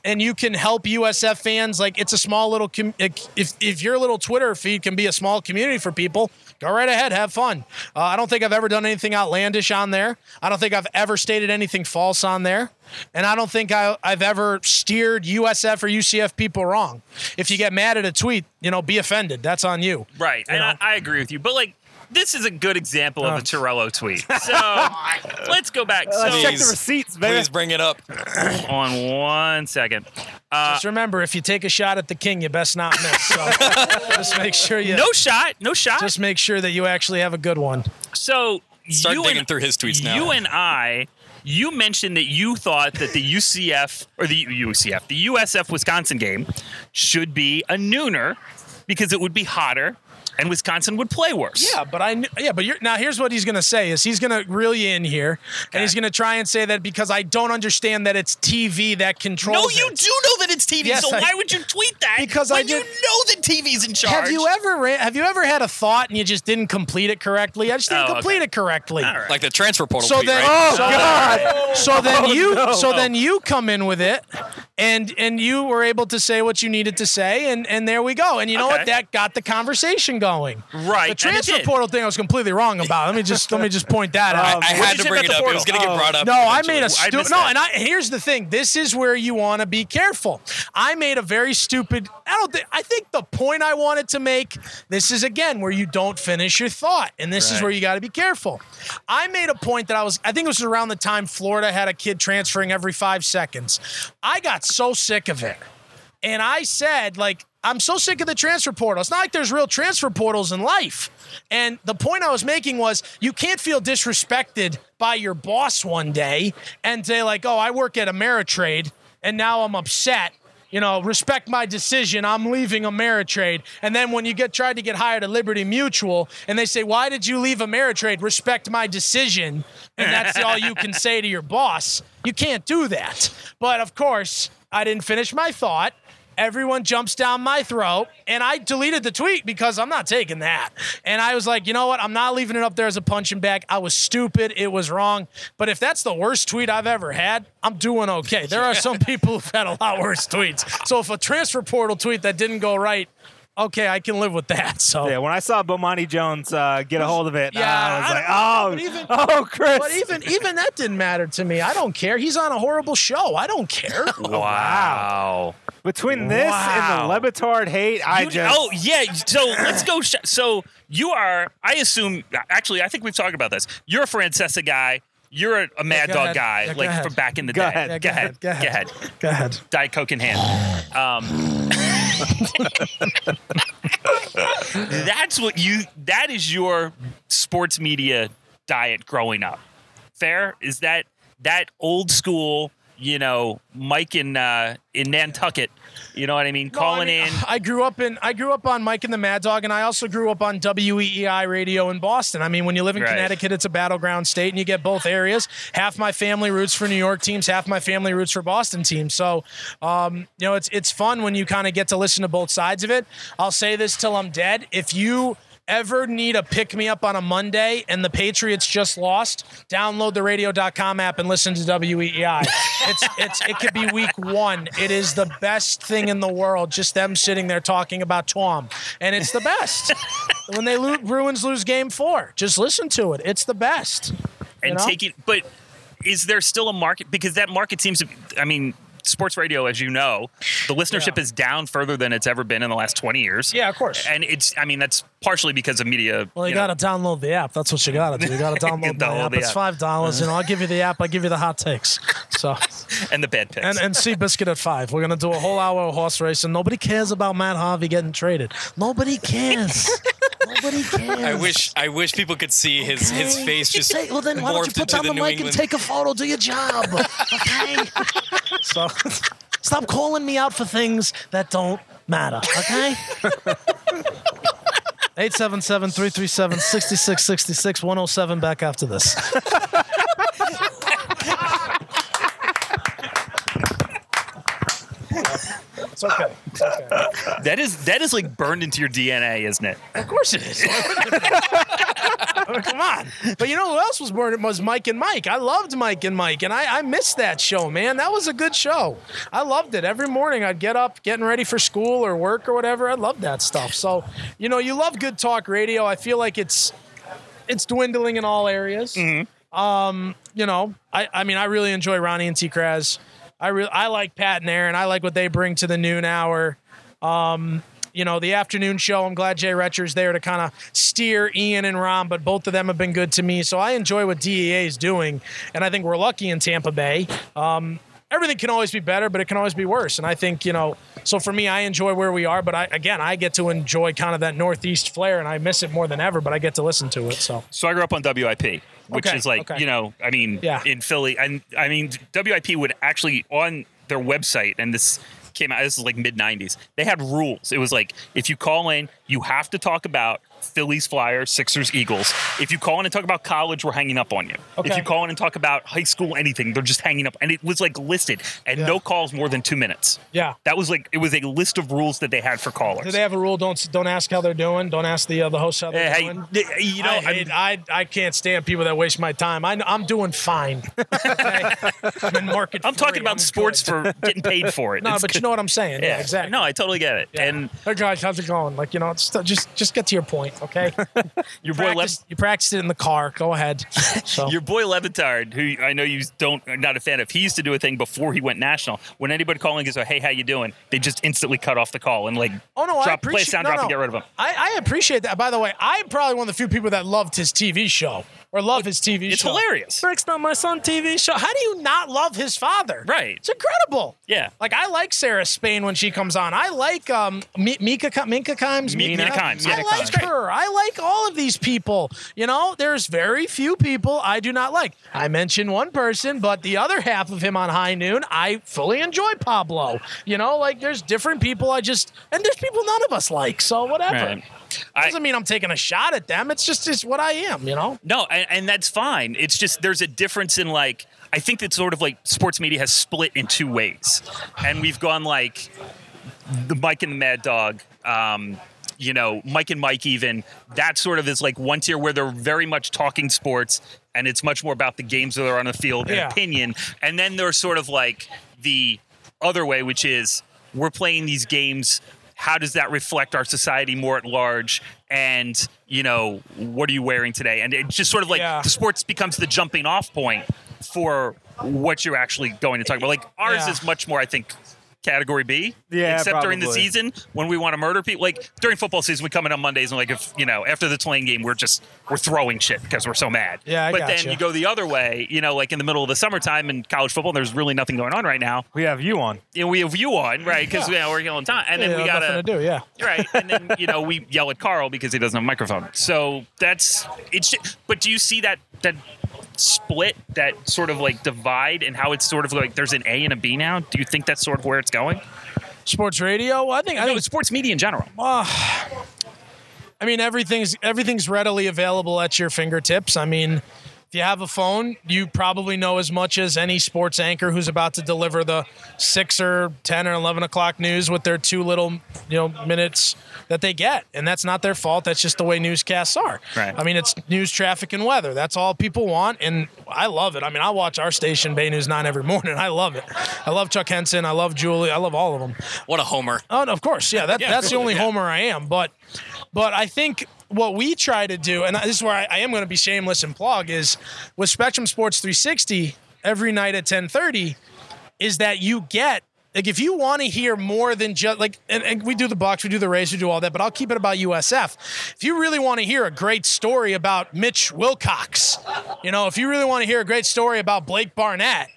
C: and you can help USF fans, like it's a small little com- if if your little Twitter feed can be a small community for people, go right ahead, have fun. Uh, I don't think I've ever done anything outlandish on there. I don't think I've ever stated anything false on there. And I don't think I, I've ever steered USF or UCF people wrong. If you get mad at a tweet, you know, be offended. That's on you.
B: Right, and? I, I agree with you. But like, this is a good example of
C: Oh.
B: a Torello tweet. So let's go back.
A: Let's
B: So
A: check the receipts, baby.
F: Please bring it up.
B: on one second.
C: Just uh, remember, if you take a shot at the king, you best not miss. So just make sure you
B: No shot. No shot.
C: just make sure that you actually have a good one.
B: so
F: Start
B: you
F: digging
B: and,
F: through his tweets now.
B: You and I. You mentioned that you thought that the UCF or the UCF, the USF Wisconsin game should be a nooner because it would be hotter and Wisconsin would play worse.
C: Yeah, but I kn- yeah, but you're, now here's what he's gonna say is he's gonna reel you in here, and he's gonna try and say that because I don't understand that it's TV that controls.
B: No, you
C: it.
B: do know that it's TV.
C: Yes,
B: so
C: I-
B: why would you tweet that?
C: Because
B: when
C: I
B: you know that TV's in charge.
C: Have you ever ra- have you ever had a thought and you just didn't complete it correctly? I just didn't
B: Oh,
C: complete
B: okay.
C: it correctly.
B: All right.
F: like the transfer portal
C: So
F: tweet,
C: then,
F: right?
C: Oh, so then, so then oh, you, so then you come in with it, and and you were able to say what you needed to say, and and there we go. And you know
B: Okay.
C: what? That got the conversation going.
B: Right,
C: The
B: and it
C: transfer
B: did.
C: portal thing I was completely wrong about. Let me just let me just point that uh, out.
F: I
B: What'd
F: had to bring it up.
B: the
F: It was going to get brought up.
C: No, I made a stupid. No,
B: that.
C: and I here's the thing. This is where you want to be careful. I made a very stupid. I don't think. I think the point I wanted to make. This is again where you don't finish your thought, and this is where you got to be careful. I made a point that I was. I think it was around the time Florida had a kid transferring every five seconds. I got so sick of it. And I said, like, I'm so sick of the transfer portal. It's not like there's real transfer portals in life. And the point I was making was you can't feel disrespected by your boss one day and say, like, oh, I work at Ameritrade and now I'm upset. You know, respect my decision. I'm leaving Ameritrade. And then when you get tried to get hired at Liberty Mutual and they say, Why did you leave Ameritrade? Respect my decision. And that's all you can say to your boss. You can't do that. But of course, I didn't finish my thought. Everyone jumps down my throat, and I deleted the tweet because I'm not taking that. And I was like, you know what? I'm not leaving it up there as a punching bag. I was stupid. It was wrong. But if that's the worst tweet I've ever had, I'm doing okay. There are some people who've had a lot worse tweets. So if a transfer portal tweet that didn't go right, okay, I can live with that. So
A: Yeah, when I saw Bomani Jones uh, get a hold of it,
C: Yeah,
A: I was
C: I
A: like,
C: don't-
A: oh,
C: but even-
A: oh, Chris.
C: But even even that didn't matter to me. I don't care. He's on a horrible show. I don't care.
B: Wow.
A: Between this
B: Wow.
A: and the Le Batard hate, I
B: You-
A: just.
B: oh yeah. So let's go. Sh- so you are. I assume. Actually, I think we've talked about this. You're a Francesa guy. You're a, a Mad
C: go
B: Dog
C: ahead.
B: guy,
C: Yeah,
B: like from back in the
A: Go
B: day.
A: ahead.
C: Yeah,
B: Go ahead.
C: Go ahead.
B: Go ahead.
C: Go ahead.
B: Diet Coke in hand. Um, that's what you. That is your sports media diet growing up. Fair is that that old school you know, Mike in uh, in Nantucket. You know what I mean?
C: No,
B: Calling
C: I mean,
B: in.
C: I grew up in I grew up on Mike and the Mad Dog, and I also grew up on WEEI radio in Boston. I mean, when you live in
B: Right.
C: Connecticut, it's a battleground state, and you get both areas. Half my family roots for New York teams, half my family roots for Boston teams. So, um, you know, it's it's fun when you kind of get to listen to both sides of it. I'll say this till I'm dead: if you ever need a pick me up on a Monday and the Patriots just lost, download the radio.com app and listen to WEEI. It's it's it could be week 1. It is the best thing in the world just them sitting there talking about Tom. And it's the best. when they lose Bruins lose game 4, just listen to it. It's the best.
B: and
C: know?
B: taking but is there still a market because that market seems to i mean sports radio as you know the listenership
C: Yeah.
B: is down further than it's ever been in the last 20 years
C: Yeah, of course.
B: and it's i mean that's partially because of media
C: Well, you,
B: know.
C: got to download the app. That's what you got to do. You got to download the app.
B: the
C: It's
B: app.
C: five dollars. You know, I'll give you the app. I'll give you the hot takes. So,
B: and the bad picks
C: and and Seabiscuit at five. We're gonna do a whole hour of horse racing. Nobody cares about Matt Harvey getting traded. Nobody cares. Nobody cares.
F: I wish I wish people could see his his face just
C: Say- well, then why don't you put
F: into
C: down the,
F: New
C: mic
F: England.
C: and take a photo? Do your job, okay? so, stop calling me out for things that don't matter, okay? 877-337-6666 107 back after this. it's okay. It's okay.
B: that is that is like burned into your dna isn't it
C: Of course it is. Come on. But you know who else was born? Was Mike and Mike. I loved Mike and Mike, and I, I missed that show, man. That was a good show. I loved it. Every morning I'd get up, getting ready for school or work or whatever. I loved that stuff. So, you know, you love good talk radio. I feel like it's it's dwindling in all areas. Um, you know, I, I mean, I really enjoy Ronnie and T. Kraz. I really I like Pat and Aaron. I like what they bring to the noon hour you know, the afternoon show. I'm glad Jay Recher's there to kind of steer Ian and Ron, but both of them have been good to me. So I enjoy what DEA is doing, and I think we're lucky in Tampa Bay. Um, everything can always be better, but it can always be worse. And I think you know, so for me, I enjoy where we are, but I again, I get to enjoy kind of that Northeast flair, and I miss it more than ever. But I get to listen to it. So
B: so i grew up on wip which
C: Okay,
B: is like
C: okay.
B: you know i mean
C: Yeah.
B: in philly and i mean wip would actually on their website and this came out this is like mid 90s they had rules it was like if you call in you have to talk about phillies flyers sixers eagles if you call in and talk about college we're hanging up on you
C: Okay.
B: if you call in and talk about high school anything they're just hanging up and it was like listed and
C: Yeah.
B: no calls more than two minutes
C: yeah.
B: that was like it was a list of rules that they had for callers
C: Do they have a rule? Don't don't ask how they're doing. Don't ask the uh, the host how they're
B: Hey,
C: doing.
B: hey, you know
C: I, hate, I I can't stand people that waste my time. I, I'm doing fine. Okay? I'm in market.
B: I'm talking about
C: I'm
B: sports
C: good.
B: for getting paid for it
C: No,
B: It's
C: but you know what I'm saying. Yeah, exactly.
B: No, I totally get it.
C: Yeah.
B: And
C: hey guys, how's it going? Like you know, just just just get to your point, okay?
B: your boy, Lev-
C: Practice, you practiced it in the car. Go ahead. So
B: your boy Le Batard, who I know you don't are not a fan of, he used to do a thing before he went national. When anybody calling goes, "Hey, how you doing?" They just instantly cut off the call and like
C: Oh no, I
B: drop play a sound
C: no,
B: drop
C: no.
B: and get rid of him.
C: I, I appreciate that. By the way, I'm probably one of the few people that loved his TV show or love his TV show.
B: It's
C: show.
B: hilarious.
C: Breaks not my son TV show. How do you not love his father?
B: Right.
C: It's incredible.
B: Yeah.
C: Like I like Sarah Spain when she comes on. I like um Mi- Mika Minka Kimes.
B: Mina Kimes.
C: I like her. I like all of these people. You know, there's very few people I do not like. I mentioned one person, but the other half of him on High Noon, I fully enjoy Pablo. You know, like there's different people I just and there's people none of us like. So whatever.
B: Right. I,
C: Doesn't mean I'm taking a shot at them. It's just it's what I am. You know.
B: no, and, and that's fine. It's just there's a difference in like I think that sort of like sports media has split in two ways, and we've gone like the Mike and the Mad Dog. Um, you know, Mike and Mike, even that sort of is like one tier where they're very much talking sports, and it's much more about the games that are on the field and
C: Yeah.
B: opinion. And then there's sort of like the other way, which is we're playing these games. How does that reflect our society more at large? And you know, what are you wearing today? And it's just sort of like
C: Yeah.
B: the sports becomes the jumping off point for what you're actually going to talk about. Like ours
C: Yeah.
B: is much more, I think, category B.
A: Yeah,
B: Except during the season when we want to murder people. Like during football season, we come in on Mondays and like if you know after the Tulane game, we're just we're throwing shit because we're so mad.
C: Yeah, I
B: but then you go the other way. You know, like in the middle of the summertime in college football, there's really nothing going on right now.
A: We have you on.
B: Know, we have you on right because
C: Yeah.
B: you know, we're on time, and then
C: Yeah,
B: we gotta
C: to do. Yeah.
B: right and then you know we yell at carl because he doesn't have a microphone so that's it's but do you see that that split, that sort of like divide, and how it's sort of like there's an A and a B now? Do you think that's sort of where it's going?
C: Sports radio. Well, I think I think
B: know sports media in general.
C: Ah, I mean, everything's everything's readily available at your fingertips. I mean, if you have a phone, you probably know as much as any sports anchor who's about to deliver the six or ten or eleven o'clock news with their two little, you know, minutes that they get, and that's not their fault. That's just the way newscasts are.
B: Right.
C: I mean, it's news, traffic, and weather. That's all people want, and I love it. I mean, I watch our station, Bay News Nine, every morning. I love it. I love Chuck Henson. I love Julie. I love all of them.
F: What a homer.
C: Oh, of course, yeah. That,
B: Yeah,
C: that's the only
B: yeah.
C: homer I am. But, but I think what we try to do, and this is where I, I am going to be shameless and plug, is with Spectrum Sports 360 every night at 10:30, is that you get like if you want to hear more than just like, and, and we do the Bucks, we do the Rays, we do all that, but I'll keep it about USF. If you really want to hear a great story about Mitch Wilcox, you know, if you really want to hear a great story about Blake Barnett,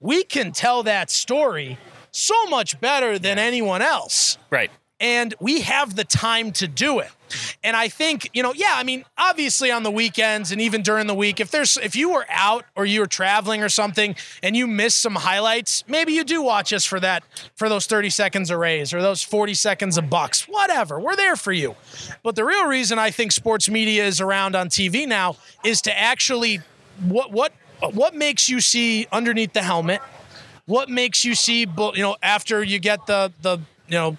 C: we can tell that story so much better than anyone else
B: Right.
C: and we have the time to do it. And I think, you know, yeah, I mean, obviously on the weekends and even during the week, if there's if you were out or you were traveling or something and you missed some highlights, maybe you do watch us for that for those 30 seconds of Rays or those 40 seconds of Bucks. Whatever. We're there for you. But the real reason I think sports media is around on TV now is to actually what what what makes you see underneath the helmet? What makes you see, you know, after you get the the you know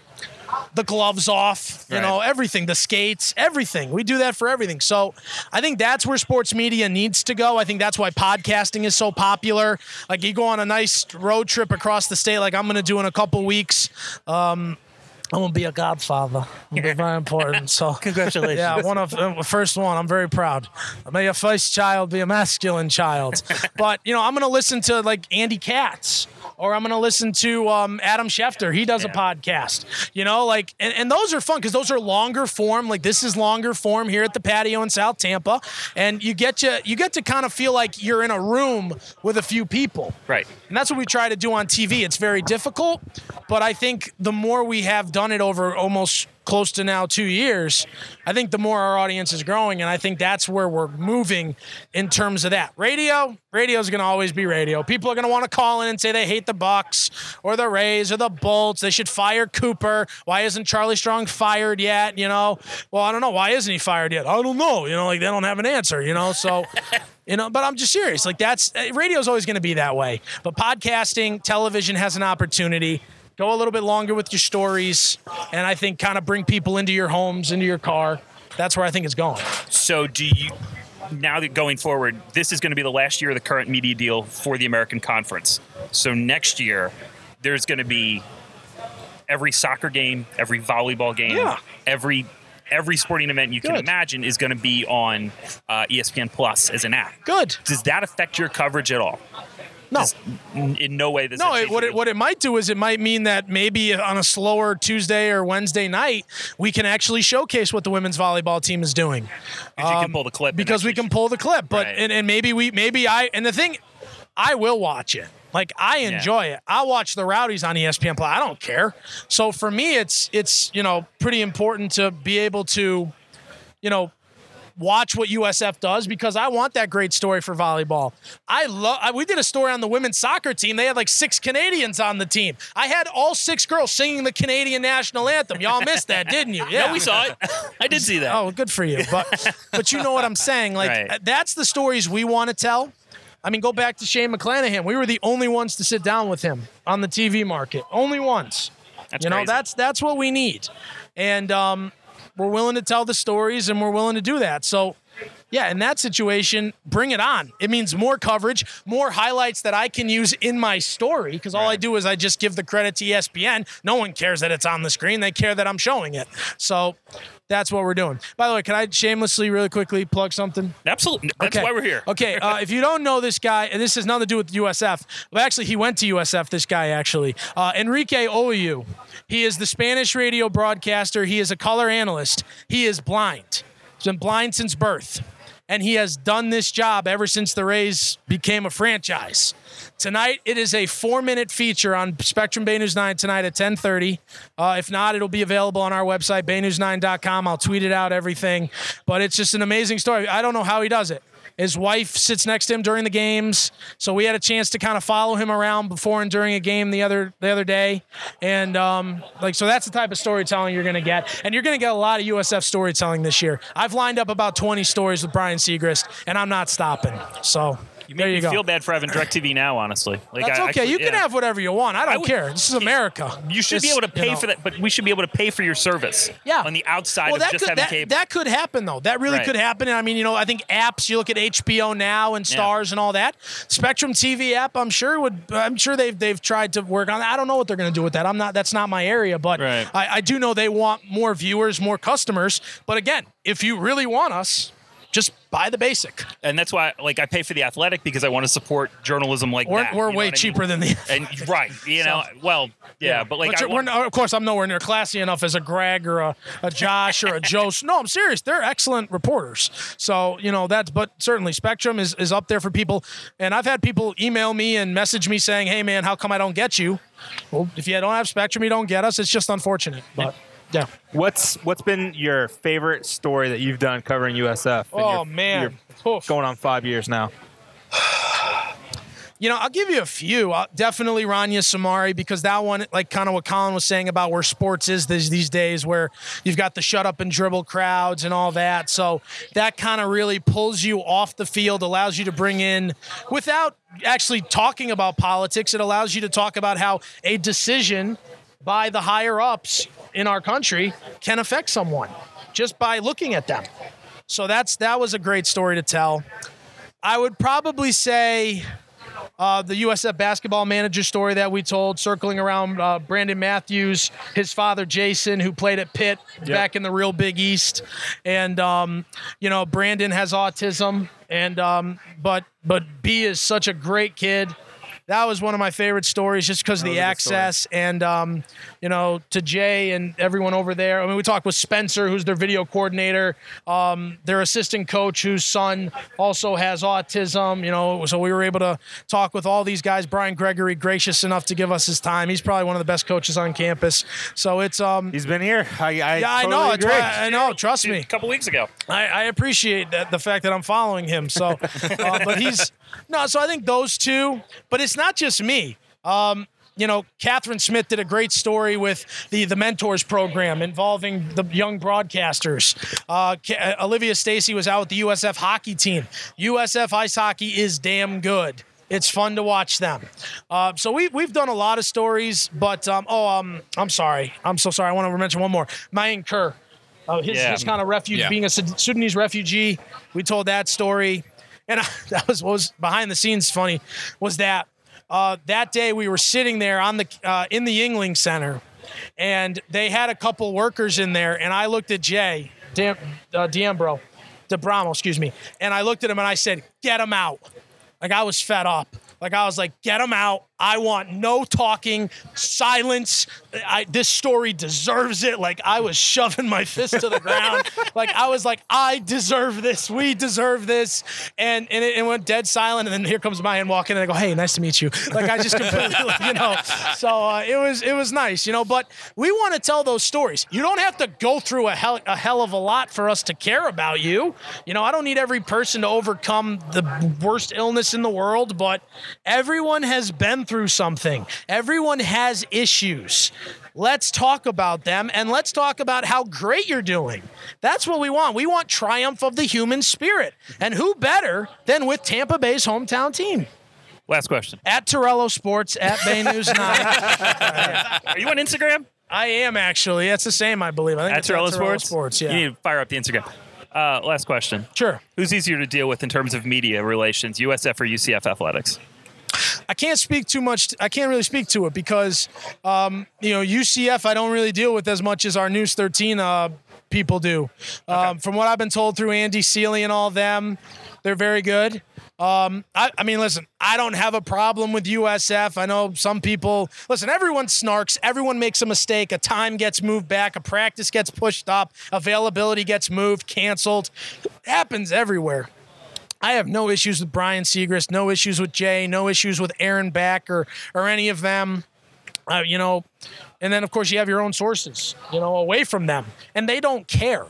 C: the gloves off, you
B: Right.
C: know, everything, the skates, everything. We do that for everything. So I think that's where sports media needs to go. I think that's why podcasting is so popular. Like you go on a nice road trip across the state, like I'm going to do in a couple weeks. Um, I'm gonna be a godfather. It'll be very important. So
B: Congratulations.
C: Yeah, one of uh, first one. I'm very proud. May your first child be a masculine child. but you know, I'm gonna listen to like Andy Katz, or I'm gonna listen to um, Adam Schefter. He does a podcast. You know, like and, and those are fun because those are longer form. Like this is longer form here at the patio in South Tampa, and you get to you get to kind of feel like you're in a room with a few people.
B: Right.
C: And that's what we try to do on TV. It's very difficult, but I think the more we have done it over almost close to now two years, I think the more our audience is growing, and I think that's where we're moving in terms of that. Radio, radio is going to always be radio. People are going to want to call in and say they hate the Bucks or the Rays or the Bolts. They should fire Cooper. Why isn't Charlie Strong fired yet? You know, well, I don't know. Why isn't he fired yet? I don't know. You know, like they don't have an answer. You know, so. You know, but I'm just serious. Like that's eh, radio is always going to be that way. But podcasting, television has an opportunity. Go a little bit longer with your stories, and I think kind of bring people into your homes, into your car. That's where I think it's going.
B: So do you now that going forward, this is going to be the last year of the current media deal for the American Conference. So next year, there's going to be every soccer game, every volleyball game,
C: Yeah.
B: every every sporting event you can imagine is going to be on uh, ESPN Plus as an app.
C: Good.
B: Does that affect your coverage at all?
C: No.
B: In no way does
C: No, it, what it what it might do is it might mean that maybe on a slower Tuesday or Wednesday night we can actually showcase what the women's volleyball team is doing.
B: 'cause you can pull the clip
C: um, because we can pull the clip. But
B: Right.
C: and, and maybe we maybe I and the thing, I will watch it. Like I enjoy it. I watch the Rowdies on ESPN Plus. I don't care. So for me, it's it's you know pretty important to be able to, you know. Watch what USF does because I want that great story for volleyball. I love. We did a story on the women's soccer team. They had like six Canadians on the team. I had all six girls singing the Canadian national anthem. Y'all missed that, didn't you? Yeah,
B: No, we saw it. I did see that.
C: Oh, good for you. But but you know what I'm saying? Like
B: Right.
C: that's the stories we want to tell. I mean, go back to Shane McClanahan. We were the only ones to sit down with him on the TV market. Only ones.
B: That's
C: you know,
B: crazy.
C: that's that's what we need. And um, we're willing to tell the stories and we're willing to do that. So yeah, in that situation, bring it on. It means more coverage, more highlights that I can use in my story because all I do is I just give the credit to ESPN. No one cares that it's on the screen, they care that I'm showing it. So that's what we're doing. By the way, can I shamelessly, really quickly plug something?
B: Absolutely. That's
C: Okay.
B: why we're here.
C: Okay, uh, if you don't know this guy, and this has nothing to do with USF, well, actually, he went to USF, this guy, actually. Uh, Enrique Oliu. He is the Spanish radio broadcaster. He is a color analyst. He is blind. He's been blind since birth. And he has done this job ever since the Rays became a franchise. Tonight, it is a four-minute feature on Spectrum Bay News 9 tonight at 1030. Uh, if not, it'll be available on our website, baynews9.com. I'll tweet it out, everything. But it's just an amazing story. I don't know how he does it. His wife sits next to him during the games, so we had a chance to kind of follow him around before and during a game the other the other day, and um, like so that's the type of storytelling you're going to get, and you're going to get a lot of USF storytelling this year. I've lined up about 20 stories with Brian Siegrist, and I'm not stopping. So
B: You
C: there you
B: me
C: go.
B: feel bad for having DirecTV now, honestly. Like,
C: That's
B: I- I
C: okay.
B: could-
C: you can
B: yeah.
C: have whatever you want. I don't
B: would-
C: care. This is America.
B: You should be able to
C: you
B: pay
C: know.
B: for that, but we should be able to pay for your service.
C: Yeah.
B: On the outside
C: well,
B: of
C: that
B: just
C: could,
B: having
C: that,
B: cable.
C: that could happen though. That really
B: Right.
C: could happen. And I mean, you know, I think apps. You look at HBO now and Stars and all that. Spectrum TV app. I'm sure would. I'm sure they've they've tried to work on. that. I don't know what they're going to do with that. I'm not. That's not my area. But
B: Right.
C: I, I do know they want more viewers, more customers. But again, if you really want us, just buy the basic.
B: and that's why, like, I pay for the athletic because I want to support journalism like that.
C: we're way
B: I mean?
C: cheaper than the.
B: And right, you know, well, yeah, but like,
C: But
B: I want-
C: we're of course, I'm nowhere near classy enough as a Greg or a, a Josh or a Joe. No, I'm serious. They're excellent reporters. So you know that's. But certainly, Spectrum is is up there for people. And I've had people email me and message me saying, "Hey, man, how come I don't get you?" Well, if you don't have Spectrum, you don't get us. It's just unfortunate. But yeah.
A: What's what's been your favorite story that you've done covering USF? in
C: Oh
A: your-
C: man.
A: your-
C: Oof.
A: going on five years now.
C: You know, I'll give you a few. Uh, definitely Rania Samari because that one, like kind of what Collin was saying about where sports is these, these days, where you've got the shut up and dribble crowds and all that. So that kind of really pulls you off the field, allows you to bring in, without actually talking about politics, it allows you to talk about how a decision by the higher ups in our country can affect someone just by looking at them. So that's that was a great story to tell. I would probably say uh, the USF basketball manager story that we told, circling around uh, Brandon Matthews, his father Jason, who played at Pitt back in the real Big East, and um, you know Brandon has autism, and um, but but B is such a great kid. That was one of my favorite stories, just because of the
A: was story.
C: access and um, you know to Jay and everyone over there. I mean, we talked with Spencer, who's their video coordinator, um, their assistant coach, whose son also has autism. You know, so we were able to talk with all these guys. Brian Gregory, gracious enough to give us his time. He's probably one of the best coaches on campus. So it's um,
A: He's been here. I, I
C: yeah, I know. It's
A: agree.
C: why- I know. Trust me.
B: a couple weeks ago.
C: I, I appreciate that the fact that I'm following him. So, uh, but he's no. So I think those two. But it's not just me. Um, you know, Catherine Smith did a great story with the the mentors program involving the young broadcasters. Uh, Ca- uh, Olivia Stacy was out with the USF hockey team. USF ice hockey is damn good. It's fun to watch them. Uh, so we we've done a lot of stories, but um, oh, um, I'm sorry. I'm so sorry. I want to mention one more. Mayan Kiir. Uh, his,
B: Yeah.
C: his kind of refuge,
F: Yeah.
C: being a Sudanese refugee. We told that story, and that was what was behind the scenes funny. Was that uh, that day we were sitting there on the uh, in the Yuengling Center, and they had a couple workers in there, and I looked at Jay Dam, uh, DeBramo, excuse me, and I looked at him and I said, "Get him out." Like I was fed up. Like I was like, get him out. I want no talking, silence. I, this story deserves it. Like I was shoving my fist to the ground. Like I was like, I deserve this. We deserve this. And and it, it went dead silent. And then here comes my Mayan walking, and I go, hey, nice to meet you. Like I just completely, you know. So uh, it was it was nice, you know. But we want to tell those stories. You don't have to go through a hell a hell of a lot for us to care about you. You know, I don't need every person to overcome the worst illness in the world, but everyone has been through something. Everyone has issues. Let's talk about them and let's talk about how great you're doing. That's what we want. We want triumph of the human spirit. And who better than with Tampa Bay's hometown team?
B: Last question.
C: At Torello Sports, at Bay News 9.
B: Are you on Instagram?
C: I am actually. That's the same, I believe. I think
B: At Torello
C: at
B: Sports?
C: Sports, yeah.
B: You need to fire up the Instagram. Uh, last question.
C: Sure.
B: Who's easier to deal with in terms of media relations, USF or UCF athletics?
C: I can't speak too much. I can't really speak to it because, um, you know, UCF I don't really deal with as much as our News 13 uh, people do. Um, from what I've been told through Andy Seeley and all them, they're very good. Um, I, I mean, listen, I don't have a problem with USF. I know some people, listen, everyone snarks, everyone makes a mistake. A time gets moved back, a practice gets pushed up, availability gets moved, canceled. It happens everywhere. I have no issues with Brian Siegrist, no issues with Jay, no issues with Aaron Back or or any of them. Uh, you know, and then of course you have your own sources, you know, away from them, and they don't care.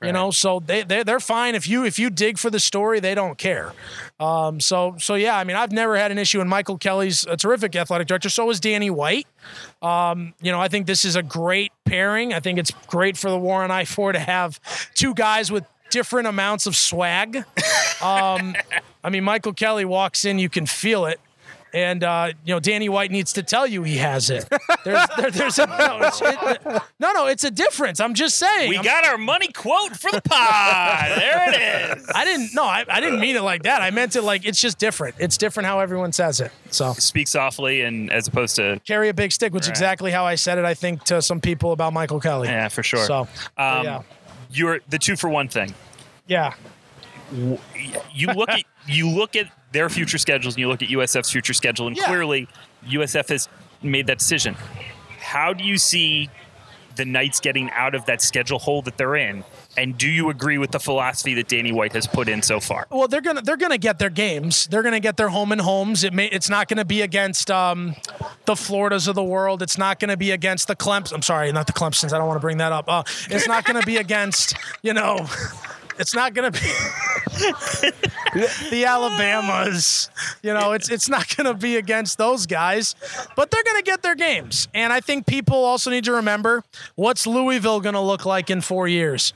C: You know, so they they they're fine if you if you dig for the story, they don't care. Um, so so yeah, I mean, I've never had an issue. And Michael Kelly's a terrific athletic director. So is Danny White. Um, you know, I think this is a great pairing. I think it's great for the War on I four to have two guys with different amounts of swag. Um, I mean, Michael Kelly walks in, you can feel it. And uh, you know, Danny White needs to tell you he has it. There's, there, there's a, no, it, no, no, it's a difference. I'm just saying.
B: We
C: I'm-
B: got our money quote for the pod. there it is.
C: I didn't. No, I, I didn't mean it like that. I meant it like it's just different. It's different how everyone says it. So
B: Speak softly and as opposed to
C: carry a big stick, which is exactly how I said it. I think to some people about Michael Kelly.
B: yeah, for sure.
C: So
B: um,
C: yeah,
B: you're the two for one thing.
C: yeah.
B: you look at you look at their future schedules and you look at USF's future schedule, and
C: Yeah.
B: clearly USF has made that decision. How do you see the Knights getting out of that schedule hole that they're in? And do you agree with the philosophy that Danny White has put in so far?
C: Well, they're gonna they're gonna get their games. They're gonna get their home and homes. It may it's not gonna be against um, the Floridas of the world. It's not gonna be against the Clemson. I'm sorry, not the Clemson's. I don't want to bring that up. Uh, it's not gonna be against you know. It's not gonna be the Alabamas. You know, it's it's not gonna be against those guys, but they're gonna get their games. And I think people also need to remember what's Louisville gonna look like in four years.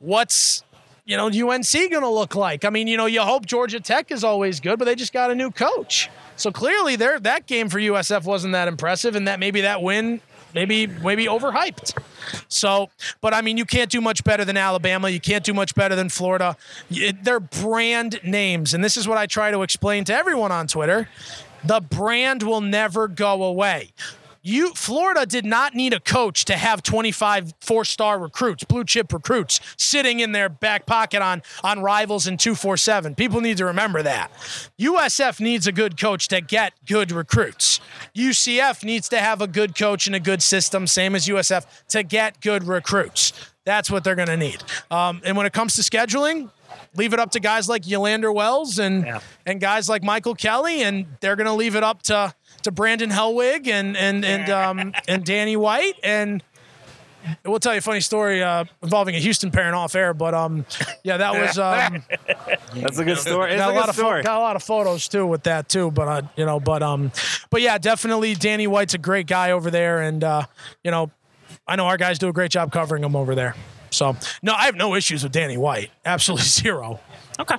C: What's you know, UNC going to look like? I mean, you know, you hope Georgia Tech is always good, but they just got a new coach. So clearly, there that game for USF wasn't that impressive, and that maybe that win, maybe maybe overhyped. So, but I mean, you can't do much better than Alabama. You can't do much better than Florida. Y- They're brand names, and this is what I try to explain to everyone on Twitter. The brand will never go away. You Florida did not need a coach to have 25 four-star recruits, blue chip recruits sitting in their back pocket on on rivals in 247. People need to remember that. USF needs a good coach to get good recruits. UCF needs to have a good coach and a good system, same as USF, to get good recruits. That's what they're going to need. Um, and when it comes to scheduling, leave it up to guys like Yolander Wells and
B: Yeah.
C: and guys like Michael Kelly, and they're going to leave it up to to Brandon Hellwig and and and um, and Danny White. And we'll tell you a funny story uh, involving a Houston parent off air, but um, yeah, that was um,
A: That's a good story. It's
C: got
A: a
C: a lot
A: good
C: of pho-
A: story.
C: got a lot of photos too with that too. But uh, you know, but um, but yeah, definitely Danny White's a great guy over there, and uh, you know, I know our guys do a great job covering him over there. So no, I have no issues with Danny White. Absolutely zero.
B: Okay.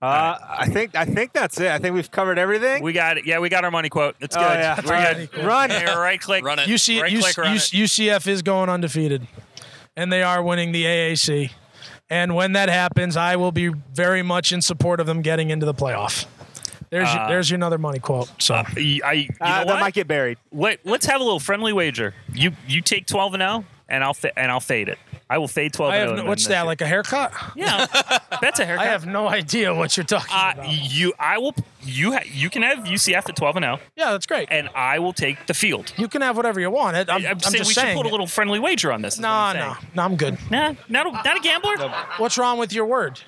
A: Uh, I think I think that's it. I think we've covered everything.
B: We got it. Yeah, we got our money quote. That's
A: Oh,
B: good.
A: yeah.
B: We're good.
A: Run.
B: Yeah, right click.
F: Run it.
C: UC,
B: Right
C: UC,
B: click, run it.
C: UCF is going undefeated, and they are winning the AAC. And when that happens, I will be very much in support of them getting into the playoff. There's your, there's your another money quote. So
B: I, you
A: Uh,
B: know
A: that
B: what?
A: might get buried.
B: Let, let's have a little friendly wager. You you take 12 and 0 and I'll fa- and I'll fade it. I will fade 12
C: I
B: and
C: have
B: 0.
C: no, what's that
B: this
C: like a haircut?
B: Yeah. That's a haircut.
C: I have no idea what you're talking
B: uh,
C: about.
B: you I will you ha- you can have UCF at 12 and 0
C: Yeah, that's great.
B: and I will take the field.
C: You can have whatever you want. I'm,
B: I'm,
C: I'm
B: saying
C: just
B: we
C: saying.
B: should put a little friendly wager on this. is
C: no, no, no, I'm good.
B: Nah, not a, not a gambler.
C: What's wrong with your word?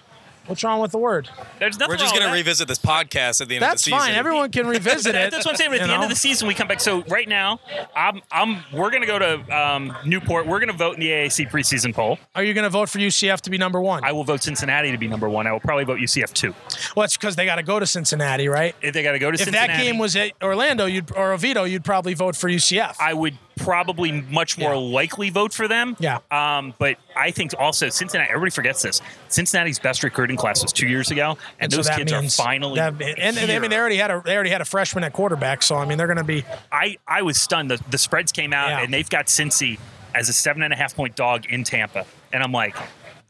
C: What's wrong with the word?
B: There's nothing
F: We're just going to revisit this podcast at the end
C: That's
F: of the season.
C: fine. Everyone can revisit it.
B: That's what I'm saying. At
C: you
B: the end of the season, we come back. So right now, I'm, I'm we're gonna go to um, Newport. We're gonna vote in the AAC preseason poll.
C: Are you going to vote for UCF to be number one?
B: I will vote Cincinnati to be number one. I will probably vote UCF two.
C: well, it's because they got to go to Cincinnati, right?
B: If they got to go to Cincinnati.
C: If
B: Cincinnati,
C: that game was at Orlando, you'd or Oviedo, you'd probably vote for UCF.
B: I would probably much more
C: Yeah.
B: likely vote for them.
C: Yeah.
B: Um, but I think also Cincinnati. Everybody forgets this. Cincinnati's best recruiting class was two years ago, and,
C: so
B: those
C: that
B: kids are finally.
C: that- and, and I mean, they already had a they already had a freshman at quarterback, so I mean, they're going to be
B: I, I was stunned. The, the spreads came out,
C: Yeah.
B: and they've got Cincy as a seven and a half point dog in Tampa, and I'm like,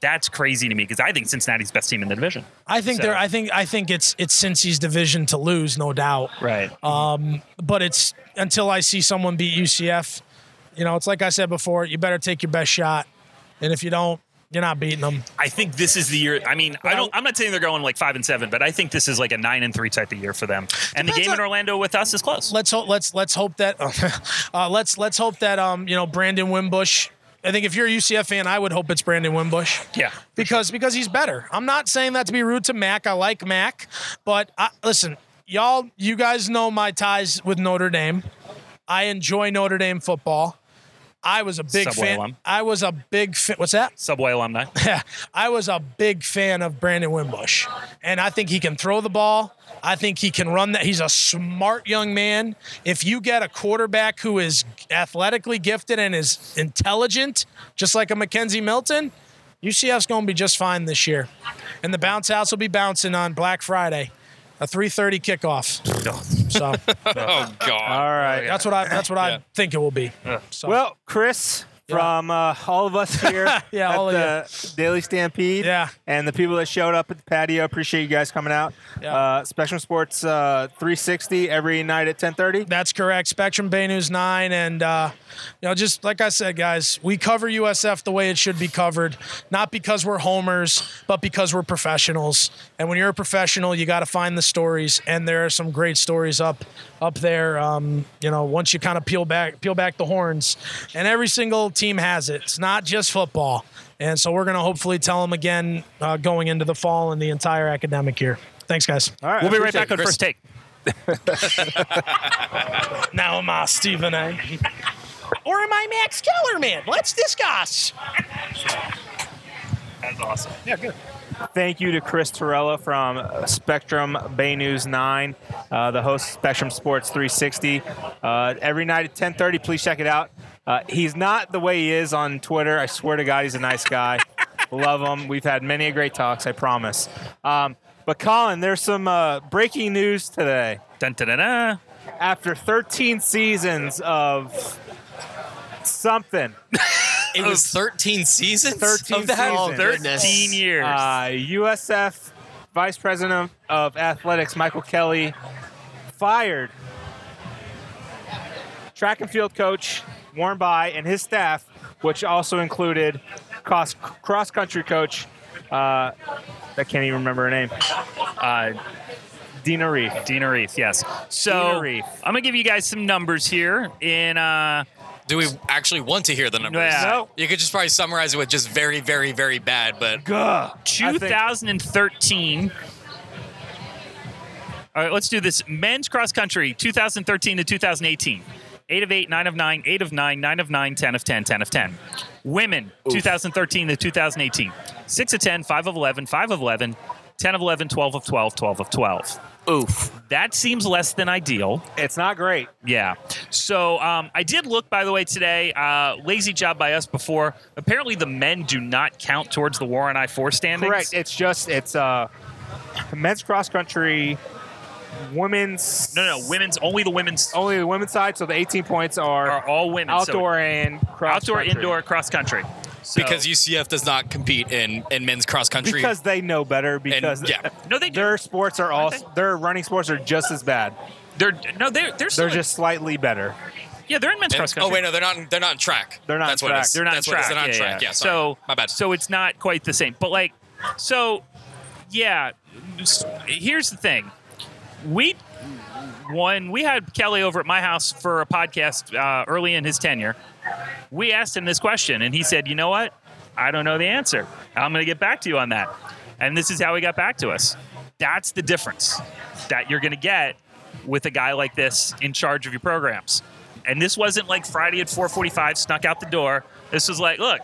B: that's crazy to me because I think Cincinnati's best team in the division.
C: I think
B: So-
C: they're I think I think it's it's Cincy's division to lose, no doubt.
B: Right.
C: Um, But it's until I see someone beat UCF, you know, it's like I said before, you better take your best shot, and if you don't, you're not beating them.
B: I think this is the year. I mean, I don't. I'm not saying they're going like five and seven, but I think this is like a nine and three type of year for them. And the game in Orlando with us is close.
C: Let's hope let's let's hope that uh, let's let's hope that um you know Brandon Wimbush. I think if you're a UCF fan, I would hope it's Brandon Wimbush.
B: Yeah.
C: because because he's better. I'm not saying that to be rude to Mac. I like Mac, but I, listen, y'all, you guys know my ties with Notre Dame. I enjoy Notre Dame football. I was a big
B: Subway
C: fan.
B: alum.
C: I was a big fan. What's that?
B: Subway alumni. Yeah.
C: I was a big fan of Brandon Wimbush, and I think he can throw the ball. I think he can run that. He's a smart young man. If you get a quarterback who is athletically gifted and is intelligent, just like a McKenzie Milton, UCF's going to be just fine this year. And the bounce house will be bouncing on Black Friday, a 3:30 kickoff. So
F: Oh God.
A: All right.
C: that's what I that's what I think it will be. So
A: Well, Chris, from uh, all of us here
C: Yeah,
A: at
C: all of
A: the Daily Stampede,
C: Yeah.
A: and the people that showed up at the patio, appreciate you guys coming out.
C: Yeah.
A: Uh, Spectrum Sports uh, 360 every night at 10:30.
C: That's correct. Spectrum Bay News 9. And, uh, you know, just like I said, guys, we cover USF the way it should be covered, not because we're homers, but because we're professionals. And when you're a professional, you got to find the stories. And there are some great stories up up there. Um, you know, once you kind of peel back peel back the horns, and every single team has it. It's not just football. And so we're going to hopefully tell them again uh, going into the fall and the entire academic year. Thanks, guys.
A: All right.
B: We'll be right
A: appreciate
B: back on
A: it.
B: first take.
C: Now am I Stephen A. or am I Max Kellerman? Let's discuss.
B: That's awesome. Yeah, good.
A: Thank you to Chris Torello from Spectrum Bay News 9, uh, the host of Spectrum Sports 360. Uh, every night at 10:30, please check it out. Uh, he's not the way he is on Twitter. I swear to God, he's a nice guy. Love him. We've had many a great talks. I promise. Um, but Collin, there's some uh, breaking news today.
B: Dun, dun, dun, dun.
A: After 13 seasons of something,
F: It was 13 seasons
A: 13
F: of that.
A: seasons.
B: 13 years.
A: Uh, USF Vice President of Athletics Michael Kelly fired track and field coach Warren Bye and his staff, which also included cross cross country coach. Uh, I can't even remember her name.
B: Uh,
A: Dina Reef.
B: Dina Reef, yes. So
A: Dina Reef.
B: I'm gonna give you guys some numbers here. In uh,
F: Do we actually want to hear the numbers?
B: Yeah.
A: No.
F: You could just probably summarize it with just very, very, very bad, but
A: Gah. I think-
B: 2013. All right, let's do this. Men's cross country, 2013 to 2018. 8 of 8, 9 of 9, 8 of 9, 9 of 9, 10 of 10, 10 of 10. Women, 2013 to 2018. 6 of 10, 5 of 11, 5 of 11, 10 of 11, 12 of 12, 12 of 12.
A: Oof.
B: That seems less than ideal.
A: It's not great.
B: Yeah. So um, I did look, by the way, today. Uh, lazy job by us before. Apparently, the men do not count towards the War on I four standings.
A: Correct. It's just it's uh men's cross country, women's
B: no, no, women's only the women's
A: only the women's side. So the 18 points are,
B: are all women. So
A: outdoor and cross
B: outdoor,
A: country.
B: indoor, cross country. So,
F: because UCF does not compete in, in men's cross country.
A: because they know better because
F: yeah.
B: no, they do.
A: their sports are all
B: Aren't
A: their running sports are just as bad.
B: They're no, they're they're, still
A: They're just slightly better.
B: yeah, they're in men's
F: And-
B: cross country.
F: oh wait, no, they're not. They're not in track.
A: They're not
F: That's
A: in
F: what it
A: track.
F: is.
B: They're not
F: That's
B: in
F: what it is.
B: track.
F: They're not in
B: yeah,
F: track.
B: yeah.
F: Yeah.
B: So
F: my bad.
B: So it's not quite the same. But like, so yeah. Here's the thing. We one we had Kelly over at my house for a podcast uh, early in his tenure. We asked him this question, and he said, "You know what? I don't know the answer. I'm going to get back to you on that." And this is how he got back to us. That's the difference that you're going to get with a guy like this in charge of your programs. And this wasn't like Friday at 4:45 snuck out the door. This was like, look,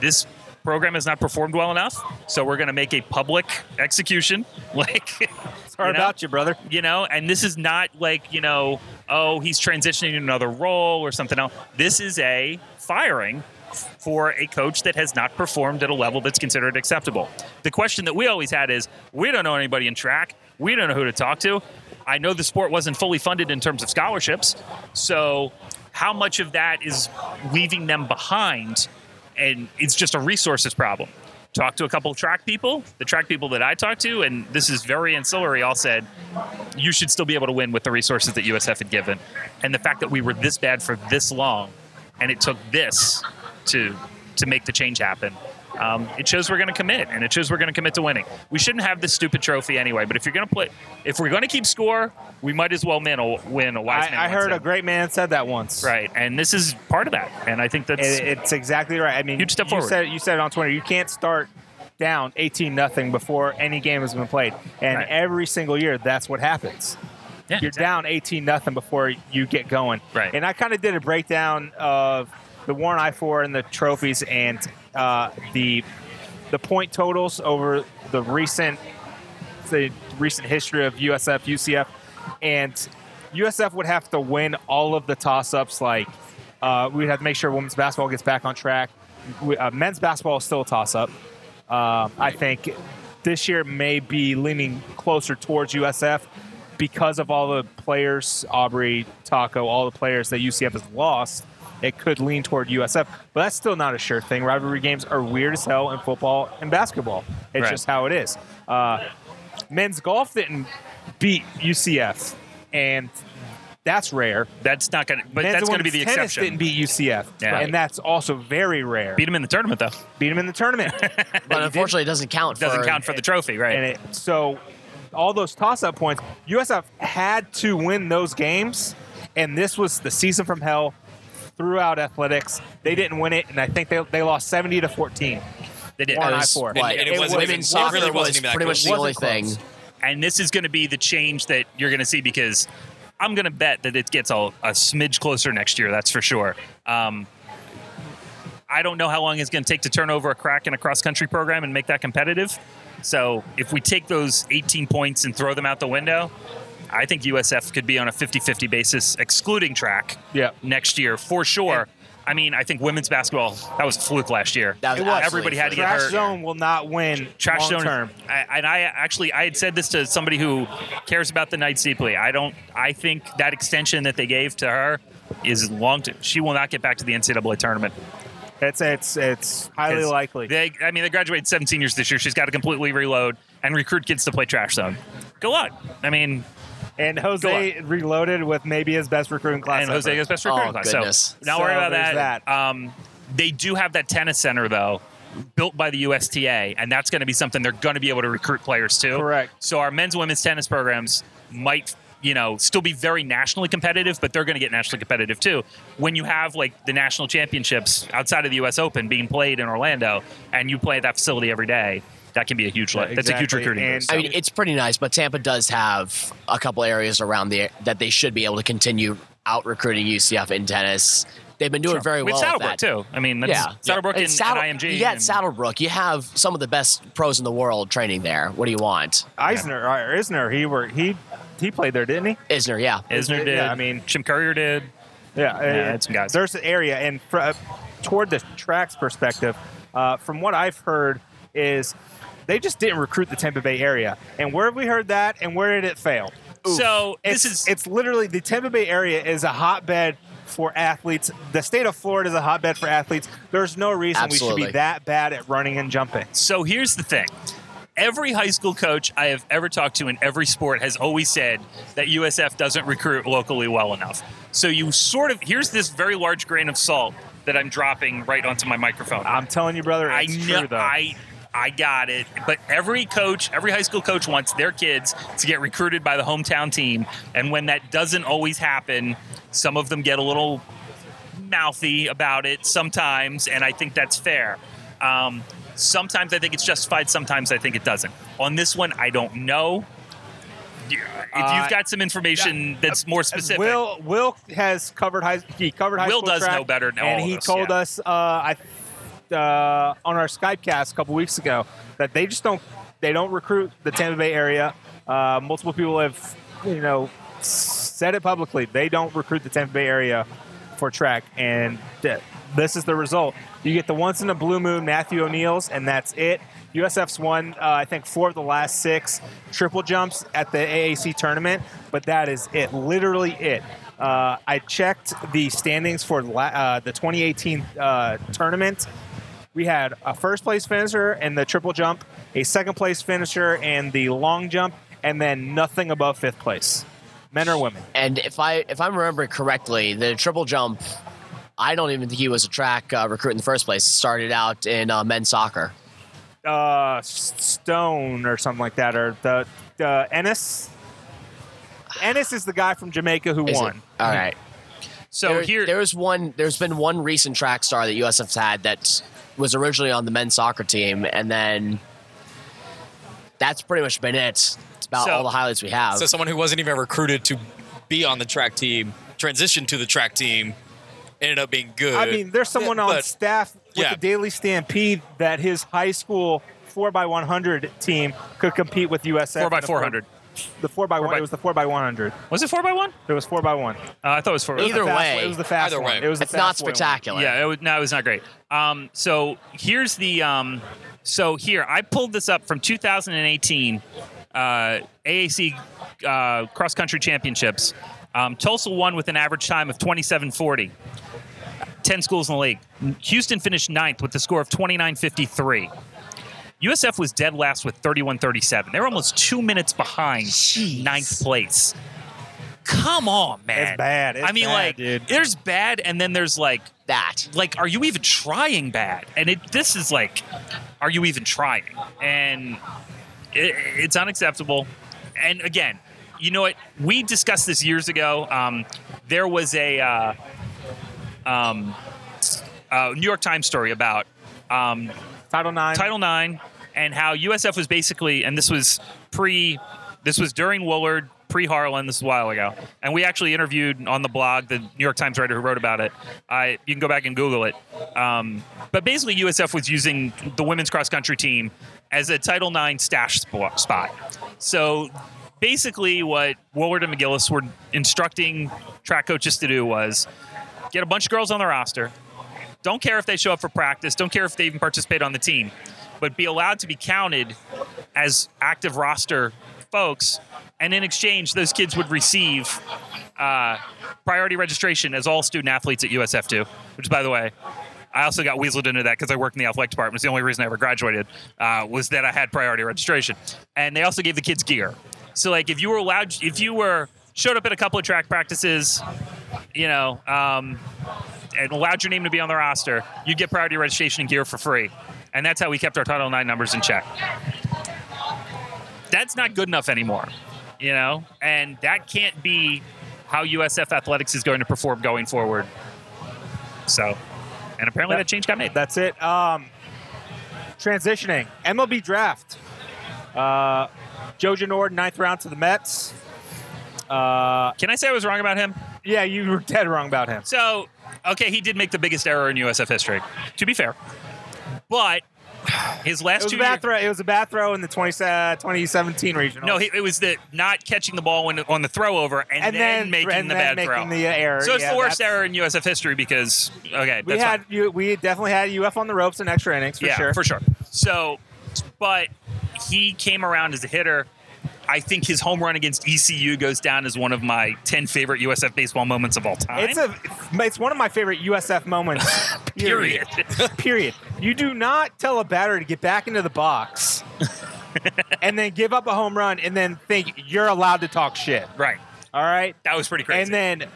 B: this program has not performed well enough, so we're going to make a public execution. Like,
A: Sorry
B: you know?
A: about you, brother.
B: you know and this is not like you know oh he's transitioning to another role or something else this is a firing for a coach that has not performed at a level that's considered acceptable the question that we always had is we don't know anybody in track we don't know who to talk to i know the sport wasn't fully funded in terms of scholarships so how much of that is leaving them behind and it's just a resources problem Talk to a couple track people the track people that i talked to and this is very ancillary all said you should still be able to win with the resources that USF had given. And the fact that we were this bad for this long and it took this to to make the change happen. Um, it shows we're going to commit, and it shows we're going to commit to winning. We shouldn't have this stupid trophy anyway. But if you're going to play, if we're going to keep score, we might as well win a, win a wise
A: I,
B: man.
A: I heard a great man said that once.
B: right, and this is part of that. And I think that's
A: It, it's exactly right. I mean,
B: Huge step
A: you
B: forward.
A: said you said it on Twitter. You can't start down 18 nothing before any game has been played, and
B: Right.
A: every single year that's what happens.
B: yeah,
A: You're
B: exactly.
A: down 18 nothing before you get going.
B: Right.
A: And I kind of did a breakdown of the War on I four and the trophies and uh, the the point totals over the recent the recent history of USF UCF and USF would have to win all of the toss ups. Like uh, we'd have to make sure women's basketball gets back on track. We, uh, men's basketball is still a toss up. Uh, I think this year may be leaning closer towards USF because of all the players, Aubrey, Tacko, all the players that UCF has lost. It could lean toward USF, but that's still not a sure thing. Rivalry games are weird as hell in football and basketball. It's
B: Right.
A: just how it is. Uh, men's golf didn't beat UCF, and that's rare.
B: That's not going to, but
A: men's
B: that's going to be the
A: tennis
B: exception.
A: didn't beat UCF,
B: Yeah.
A: and that's also very rare.
B: Beat them in the tournament though.
A: Beat them in the tournament.
G: But unfortunately, it doesn't count.
B: Doesn't
G: for,
B: count for the trophy, right?
A: And it, so all those toss-up points, USF had to win those games, and this was the season from hell throughout athletics. They didn't win it, and I think they, they lost 70 to 14.
B: they did.
A: One
G: It
A: eye
G: was,
A: four.
G: what,
F: And it
G: it
F: wasn't
G: women's
F: even- it
G: soccer
F: really wasn't
G: was
F: even that
G: pretty much the only
A: Wasn't
G: thing.
B: and this is going to be the change that you're going to see because I'm going to bet that it gets a, a smidge closer next year. That's for sure. Um, I don't know how long it's going to take to turn over a crack in a cross country program and make that competitive. So if we take those 18 points and throw them out the window, I think USF could be on a 50-50 basis, excluding track
A: Yeah.
B: next year for sure. I mean, I think women's basketball that was a fluke last year.
G: That was
A: It was.
B: Everybody had to get
A: Trash
B: hurt.
A: zone will not win
B: Trash
A: long
B: zone.
A: term.
B: I, and I actually, I had said this to somebody who cares about the Knights deeply. I don't. I think that extension that they gave to her is long. To, she will not get back to the NCAA tournament.
A: It's it's it's highly
B: 'Cause
A: likely.
B: They, I mean, they graduated seven seniors this year. She's got to completely reload and recruit kids to play trash zone. Go on. I mean,
A: and Jose reloaded with maybe his best recruiting class.
B: and Jose
A: ever.
B: gets best
G: Oh,
B: recruiting class.
G: goodness.
B: So not
A: So
B: worry about that.
A: that.
B: Um, they do have that tennis center though, built by the USTA, and that's going to be something they're going to be able to recruit players to.
A: Correct.
B: So our men's and women's tennis programs might. You know, still be very nationally competitive, but they're going to get nationally competitive too. When you have like the national championships outside of the U.S. Open being played in Orlando, and you play at that facility every day, that can be a huge.
A: Yeah,
B: lift. That's a huge recruiting.
A: And-
B: boost.
G: I mean, it's pretty nice, but Tampa does have a couple areas around the that they should be able to continue out recruiting UCF in tennis. They've been doing very
B: with
G: well.
B: Saddlebrook
G: with that.
B: too. I mean, that's
G: Yeah,
B: Saddlebrook and,
G: Saddle-
B: and IMG.
G: Yeah,
B: and-
G: Saddlebrook. You have some of the best pros in the world training there. What do you want,
A: Eisner or Isner, he were he he played there, didn't he?
G: Isner? Yeah,
B: Isner did.
A: Yeah, I mean-
B: Jim Courier did.
A: Yeah, uh,
B: it's some guys.
A: There's an area, and fr- uh, toward the tracks perspective, uh, from what I've heard, is they just didn't recruit the Tampa Bay area. And where have we heard that? And where did it fail?
B: So
A: It's,
B: this is
A: it's literally the Tampa Bay area is a hotbed for athletes. The state of Florida is a hotbed for athletes. There's no reason we should be that bad at running and jumping.
B: so. Here's the thing. Every high school coach I have ever talked to in every sport has always said that USF doesn't recruit locally well enough. So you sort of here's this very large grain of salt that I'm dropping right onto my microphone.
A: I'm telling you, brother,
B: I
A: it's
B: know
A: true though.
B: I I got it. But every coach, every high school coach wants their kids to get recruited by the hometown team. And when that doesn't always happen, some of them get a little mouthy about it sometimes, and I think that's fair. Um, sometimes I think it's justified, sometimes I think it doesn't. On this one, I don't know. If
A: Uh,
B: you've got some information that's more specific,
A: Will Will has covered high. He covered high
B: Will
A: school
B: does
A: track,
B: know better
A: and he told
B: yeah.
A: us uh, I uh, on our Skypecast a couple weeks ago that they just don't they don't recruit the Tampa Bay area. Uh, multiple people have you know said it publicly. They don't recruit the Tampa Bay area for track, and th- this is the result. You get the once in a blue moon Matthew O'Neill's, and that's it. USF's won, uh, I think, four of the last six triple jumps at the AAC tournament, but that is it. Literally it. Uh, I checked the standings for la- uh, the 2018 uh, tournament. We had a first place finisher in the triple jump, a second place finisher in the long jump, and then nothing above fifth place, men or women.
G: and if I if I'm remembering correctly, the triple jump. I don't even think he was a track uh, recruit in the first place. It started out in uh, men's soccer.
A: uh, Stone or something like that, or the uh, Ennis. Ennis is the guy from Jamaica who
G: Is it?
A: won.
G: All right.
B: so
G: there,
B: here
G: there's one. There's been one recent track star that USF's had that was originally on the men's soccer team, and then that's pretty much been it. It's about
B: So-
G: all the highlights we have.
F: So someone who wasn't even recruited to be on the track team transitioned to the track team ended up being good.
A: I mean, there's someone
F: Yeah,
A: on
F: but-
A: staff with
F: yeah.
A: the Daily Stampede that his high school four x one hundred team could compete with USF.
B: Four by
A: in the
B: four hundred.
A: The four by one.
B: by-
A: It was the four by one hundred.
B: Was it four by one?
A: It was four by one.
B: Uh, I thought it was four.
A: It was
G: Either
A: fast
G: way.
A: one. it was the fast
F: Either
A: one.
F: way.
A: It was the
G: It's not
A: fast boy one.
G: spectacular.
B: Yeah, it was, no, it was not great. Um, so here's the um, so here I pulled this up from 2018 uh, AAC uh, cross country championships. Um, Tulsa won with an average time of 27:40. 10 schools in the league. Houston finished ninth with the score of 29:53. USF was dead last with 31-37. They were almost two minutes behind ninth place. Come on, man.
A: It's bad. It's
B: I mean,
A: bad,
B: like,
A: dude.
B: there's bad, and then there's like
G: That.
B: like are you even trying bad and it this is like are you even trying and it, it's unacceptable and again you know what we discussed this years ago um, there was a uh, um, uh, new york times story about um,
A: Title nine.
B: Title IX and how USF was basically, and this was pre, this was during Woolard, pre Harlan. This was a while ago, and we actually interviewed on the blog the New York Times writer who wrote about it. I you can go back and Google it. Um, but basically, USF was using the women's cross country team as a Title IX stash spot. So basically, what Woolard and McGillis were instructing track coaches to do was get a bunch of girls on the roster, don't care if they show up for practice. Don't care if they even participate on the team, but be allowed to be counted as active roster folks. And in exchange, those kids would receive uh, priority registration as all student athletes at USF do. Which, by the way, I also got weaseled into that because I worked in the athletic department. It's the only reason I ever graduated uh, was that I had priority registration. And they also gave the kids gear. So, like, if you were allowed, if you were showed up at a couple of track practices, you know, um, and allowed your name to be on the roster, you'd get priority registration and gear for free. And that's how we kept our Title IX numbers in check. That's not good enough anymore, you know? And that can't be how USF athletics is going to perform going forward. So, and apparently that, change got made.
A: That's it. Um, transitioning. MLB draft. Uh, Joe Genord, ninth round to the Mets. Uh,
B: Can I say I was wrong about him?
A: yeah, you were dead wrong about him.
B: So, okay, he did make the biggest error in USF history, to be fair. But his
A: It
B: last
A: was
B: two
A: a bad throw. It was a bad throw in the 20, uh, 2017 regional.
B: No, he, it was the not catching the ball when, on the throw over and,
A: and
B: then,
A: then
B: making
A: and
B: the
A: then
B: bad throw.
A: the error.
B: so it's
A: Yeah,
B: the worst
A: that's-
B: error in USF history because okay,
A: We
B: that's
A: had you. We definitely had UF on the ropes in extra innings for
B: yeah,
A: sure.
B: for sure. So, but he came around as a hitter. I think his home run against ECU goes down as one of my ten favorite USF baseball moments of all time.
A: It's a. It's one of my favorite USF moments.
B: period.
A: Period. You do not tell a batter to get back into the box and then give up a home run and then think you're allowed to talk shit.
B: right.
A: All right.
B: That was pretty crazy.
A: And then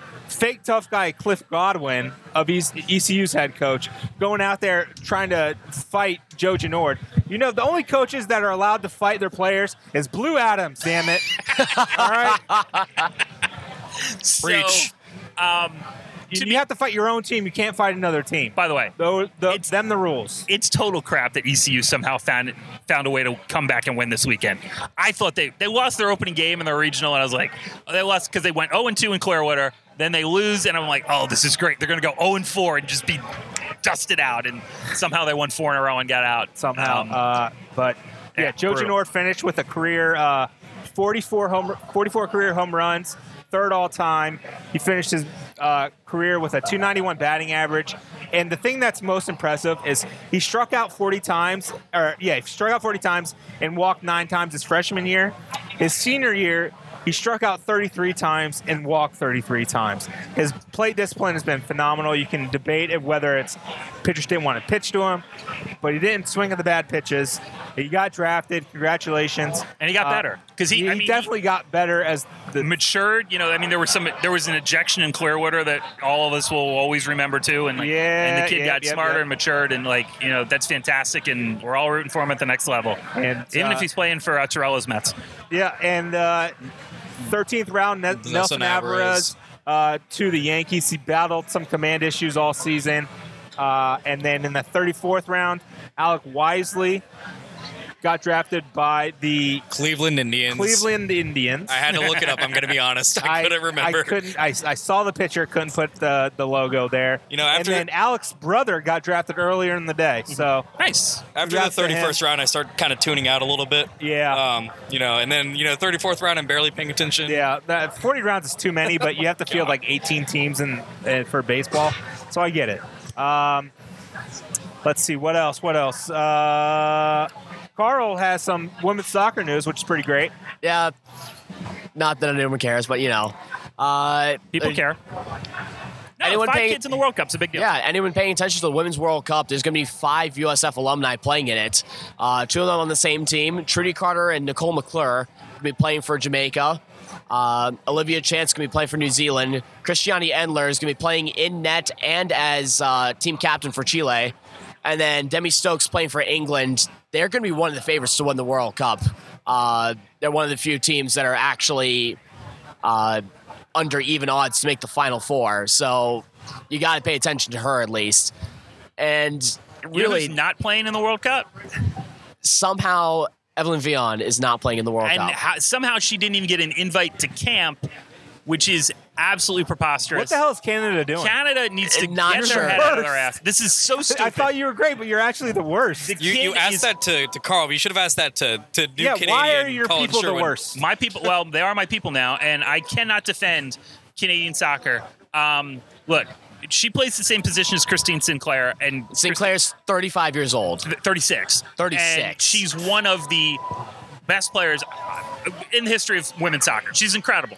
A: fake tough guy Cliff Godwin of ECU's head coach going out there trying to fight Joe Genord. You know, the only coaches that are allowed to fight their players is Blue Adams, damn it. All right?
B: Preach. um,
A: You, you have to fight your own team. You can't fight another team.
B: by the way,
A: Those, the,
B: It's-
A: them the rules.
B: it's total crap that ECU somehow found found a way to come back and win this weekend. I thought they they lost their opening game in the regional, and I was like, oh, they lost because they went 0 and 2 in Clearwater. Then they lose, and I'm like, oh, this is great. They're going to go 0 and 4 and just be dusted out, and somehow they won four in a row and got out
A: somehow.
B: Um,
A: uh, but yeah,
B: yeah,
A: Joe. Genord finished with a career uh, 44 home 44 career home runs, third all time. He finished his uh, career with a 291 batting average. And the thing that's most impressive is he struck out 40 times, or yeah, he struck out 40 times and walked nine times his freshman year. His senior year, he struck out 33 times and walked 33 times. His plate discipline has been phenomenal. You can debate it whether it's pitchers didn't want to pitch to him, but he didn't swing at the bad pitches. He got drafted. Congratulations.
B: And he got
A: Uh,
B: better. 'Cause he- I mean, he-
A: definitely got better as the
B: matured. You know, I mean, there was some there was an ejection in Clearwater that all of us will always remember too, and like,
A: Yeah,
B: and the kid
A: yep,
B: got
A: yep,
B: smarter
A: yep.
B: and matured, and like you know, that's fantastic, and we're all rooting for him at the next level.
A: And,
B: even
A: uh,
B: if he's playing for uh, Torello's Mets.
A: Yeah, and uh, 13th round, Ne- Nelson, Alvarez,
F: Alvarez.
A: uh, to the Yankees. He battled some command issues all season. Uh, and then in the 34th round, Alec Wisely got drafted by the
F: Cleveland Indians.
A: Cleveland Indians.
F: I had to look it up. I'm going to be honest. I, couldn't remember.
A: I couldn't. I, I saw the picture, couldn't put the, the logo there.
F: You know, after-
A: and then Alex's brother got drafted earlier in the day. So
B: Nice.
F: After the
A: Congrats to him.
F: 31st round, I started kind of tuning out a little bit.
A: yeah,
F: Um, you know, and then you know, 34th round, I'm barely paying attention.
A: yeah. That 40 rounds is too many, but you have to field like 18 teams in, in for baseball. So I get it. Um, let's see what else. What else? Uh, Carl has some women's soccer news, which is pretty great.
G: Yeah, not that anyone cares, but you know, uh,
B: People
G: uh,
B: care. No,
G: Anyone
B: five
G: paying-
B: kids in the World Cup's a big deal.
G: Yeah, anyone paying attention to the Women's World Cup, there's going to be five USF alumni playing in it. Uh, two of them on the same team. Trudi Carter and Nicole McClure will be playing for Jamaica. Uh, Olivia Chance going to be playing for New Zealand. Christiane Endler is going to be playing in net and as uh, team captain for Chile. And then Demi Stokes playing for England. They're going to be one of the favorites to win the World Cup. Uh, they're one of the few teams that are actually uh, under even odds to make the final four. So you got to pay attention to her at least. And
B: You know
G: really,
B: not playing in the World Cup,
G: somehow Evelyne Viens is not playing in the World
B: and
G: Cup.
B: how, somehow she didn't even get an invite to camp, which is absolutely preposterous.
A: What the hell is Canada doing?
B: Canada needs to
G: Not
B: get
G: sure.
B: their head out of their ass. This is so stupid.
A: I thought you were great, but you're actually the worst.
B: The
F: You, you asked
B: is-
F: that to, to Carl. You should have asked that to, to New
A: yeah,
F: Canadian
A: why are your
F: Collin
A: people the worst?
B: My people, well, they are my people now, and I cannot defend Canadian soccer. Um, look, she plays the same position as Christine Sinclair, and
G: Sinclair's 35 years old.
B: 36.
G: 36.
B: And she's one of the best players in the history of women's soccer. She's incredible.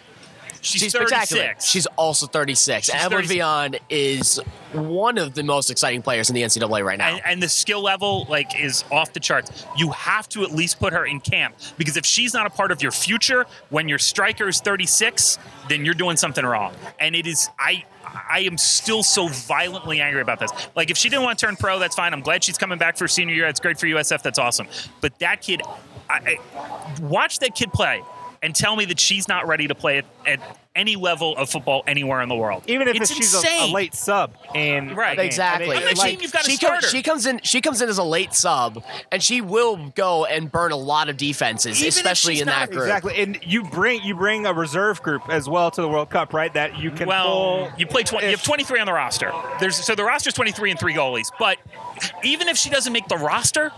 B: She's,
G: She's
B: 36.
G: spectacular. She's also 36.
B: She's
G: Evelyne
B: 36.
G: Viens is one of the most exciting players in the NCAA right now.
B: and, and the skill level like is off the charts. You have to at least put her in camp because if she's not a part of your future when your striker is 36, then you're doing something wrong. And it is I I am still so violently angry about this. Like if she didn't want to turn pro, that's fine. I'm glad she's coming back for senior year. That's great for USF. That's awesome. But that kid, I, I, watch that kid play. And tell me that she's not ready to play at, at any level of football anywhere in the world.
A: Even if
B: it's
A: she's a, a late sub, and
B: Right.
G: Exactly.
B: I'm not saying you've got
G: she,
B: start
G: comes, she comes in. She comes in as a late sub, and she will go and burn a lot of defenses,
B: Even
G: especially in
B: not-
G: that group.
A: Exactly, and you bring you bring a reserve group as well to the World Cup, right? That you can
B: well,
A: pull.
B: you play 20, you have 23 on the roster. There's so the roster's 23 and three goalies. But even if she doesn't make the roster,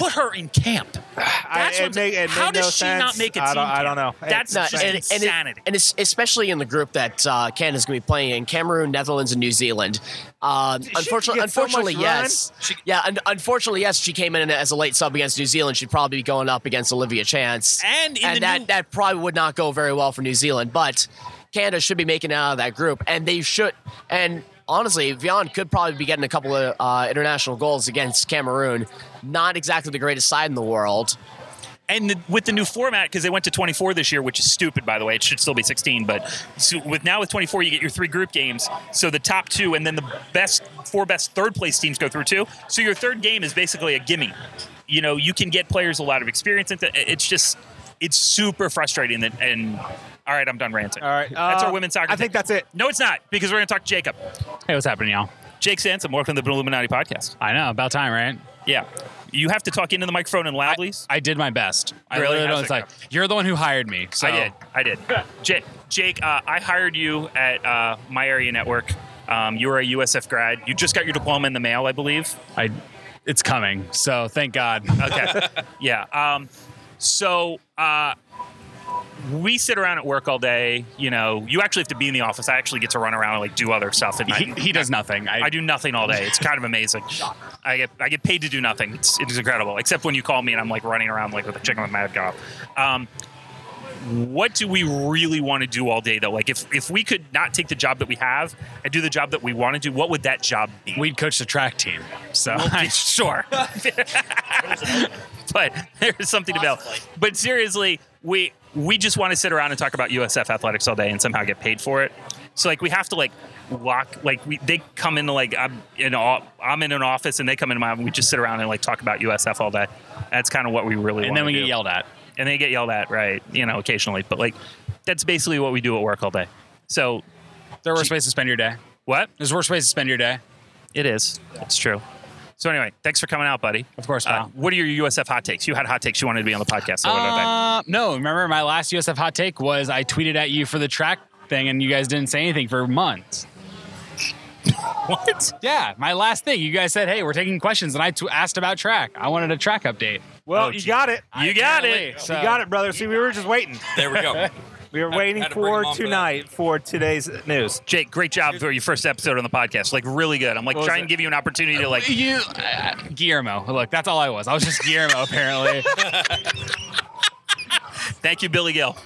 B: put her in camp. That's
A: it
B: what's-
A: make- it
B: how does
A: no
B: she not make a
A: I
B: team?
A: don't- I don't know.
B: That's
G: No,
B: just
G: and, and, it-
B: insanity.
G: and it's especially in the group that uh, Canada's going to be playing in Cameroon, Netherlands, and New Zealand. Um, unfortunately,
A: get so much
G: unfortunately,
A: run?
G: yes, yeah, un- unfortunately, yes, she came in as a late sub against New Zealand. She'd probably be going up against Olivia Chance,
B: And in the
G: that
B: new-
G: that probably would not go very well for New Zealand. But Canada should be making it out of that group, and they should. And honestly, Viens could probably be getting a couple of uh, international goals against Cameroon. Not exactly the greatest side in the world.
B: and the, with the new format, because they went to 24 this year, which is stupid, by the way. It should still be 16, but so with now with 24, you get your three group games. So the top two, and then the best four best third place teams go through too. So your third game is basically a gimme. You know, you can get players a lot of experience. Into, it's just, it's super frustrating. That and all right, I'm done ranting.
A: All right,
B: that's
A: uh,
B: our women's soccer.
A: I think
B: thing.
A: that's it.
B: No, it's not because we're going to talk to Jacob.
H: Hey, what's happening, y'all?
B: Jake Sansom, welcome to the Bulluminati podcast.
H: I know, about time, right?
B: Yeah, you have to talk into the microphone and loudly.
H: I did my best. I
B: Really?
H: literally
B: How's
H: was
B: it
H: like, you're the one who hired me. So
B: I did. I did. Jake, Jake uh, I hired you at uh, My Area Network. Um, you were a USF grad. You just got your diploma in the mail, I believe.
H: I, it's coming. So thank God.
B: Okay. yeah. Um, so uh, we sit around at work all day. You know, you actually have to be in the office. I actually get to run around and like do other stuff. And
H: he,
B: I,
H: he does nothing. I,
B: I do nothing all day. It's kind of amazing. I get I get paid to do nothing. It's, it is incredible. Except when you call me and I'm like running around like with a chicken with my head cut off. Um, what do we really want to do all day though? Like if if we could not take the job that we have and do the job that we want to do, what would that job be?
H: We'd coach the track team. So I,
B: sure. but there's something to build. But seriously, we we just want to sit around and talk about USF athletics all day and somehow get paid for it. So like we have to like lock like we they come into like I'm in a, I'm in an office and they come into my we just sit around and like talk about USF all day. That's kind of what we really
H: and then we get yelled at.
B: and they get yelled at right you know occasionally but like that's basically what we do at work all day. So
H: There are worse ways to spend your day.
B: what
H: There's worse ways to spend your day.
B: it is it's true. So anyway, thanks for coming out, buddy.
H: Of course,
B: Uh, what are your USF hot takes? You had hot takes. You wanted to be on the podcast. So what
H: Uh, no, remember my last USF hot take was I tweeted at you for the track thing, and you guys didn't say anything for months.
B: What?
H: Yeah, my last thing. You guys said, "Hey, we're taking questions," and I t- asked about track. I wanted a track update.
A: Well,
B: Oh,
A: you
B: gee.
A: got it.
B: You got
H: Apparently,
B: it.
H: so-
A: You got it, brother. See, we were just waiting.
E: There we go.
A: We were waiting
E: had to
A: for
E: him on for
A: tonight for today's news.
B: Jake, great job for your first episode on the podcast. Like really good. I'm like
A: What
B: trying to give you an opportunity to like.
H: You, uh, Guillermo. Look, that's all I was. I was just Guillermo, apparently.
B: Thank you, Billy Gill.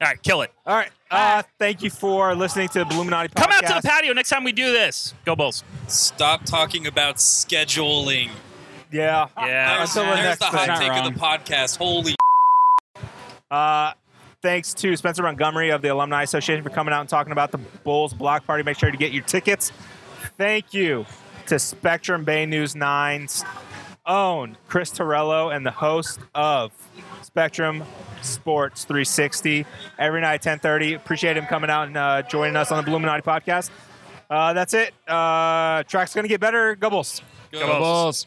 B: All right, kill it.
A: All right. Uh, thank you for listening to the Bulluminati podcast.
B: Come out to the patio next time we do this. Go Bulls.
E: Stop talking about scheduling.
A: Yeah.
B: Yeah.
E: There's,
A: Until the
E: there's
A: next
E: the hot take
H: wrong.
E: of the podcast. Holy
A: Uh, thanks to Spencer Montgomery of the Alumni Association for coming out and talking about the Bulls block party. Make sure to get your tickets. Thank you to Spectrum Bay News 9's own Chris Torello and the host of Spectrum Sports 360 every night 10:30. Appreciate him coming out and uh, joining us on the Bulluminati podcast. Uh, that's it. Uh, track's gonna get better. Go Bulls.
E: Go
B: Bulls.
H: Bulls.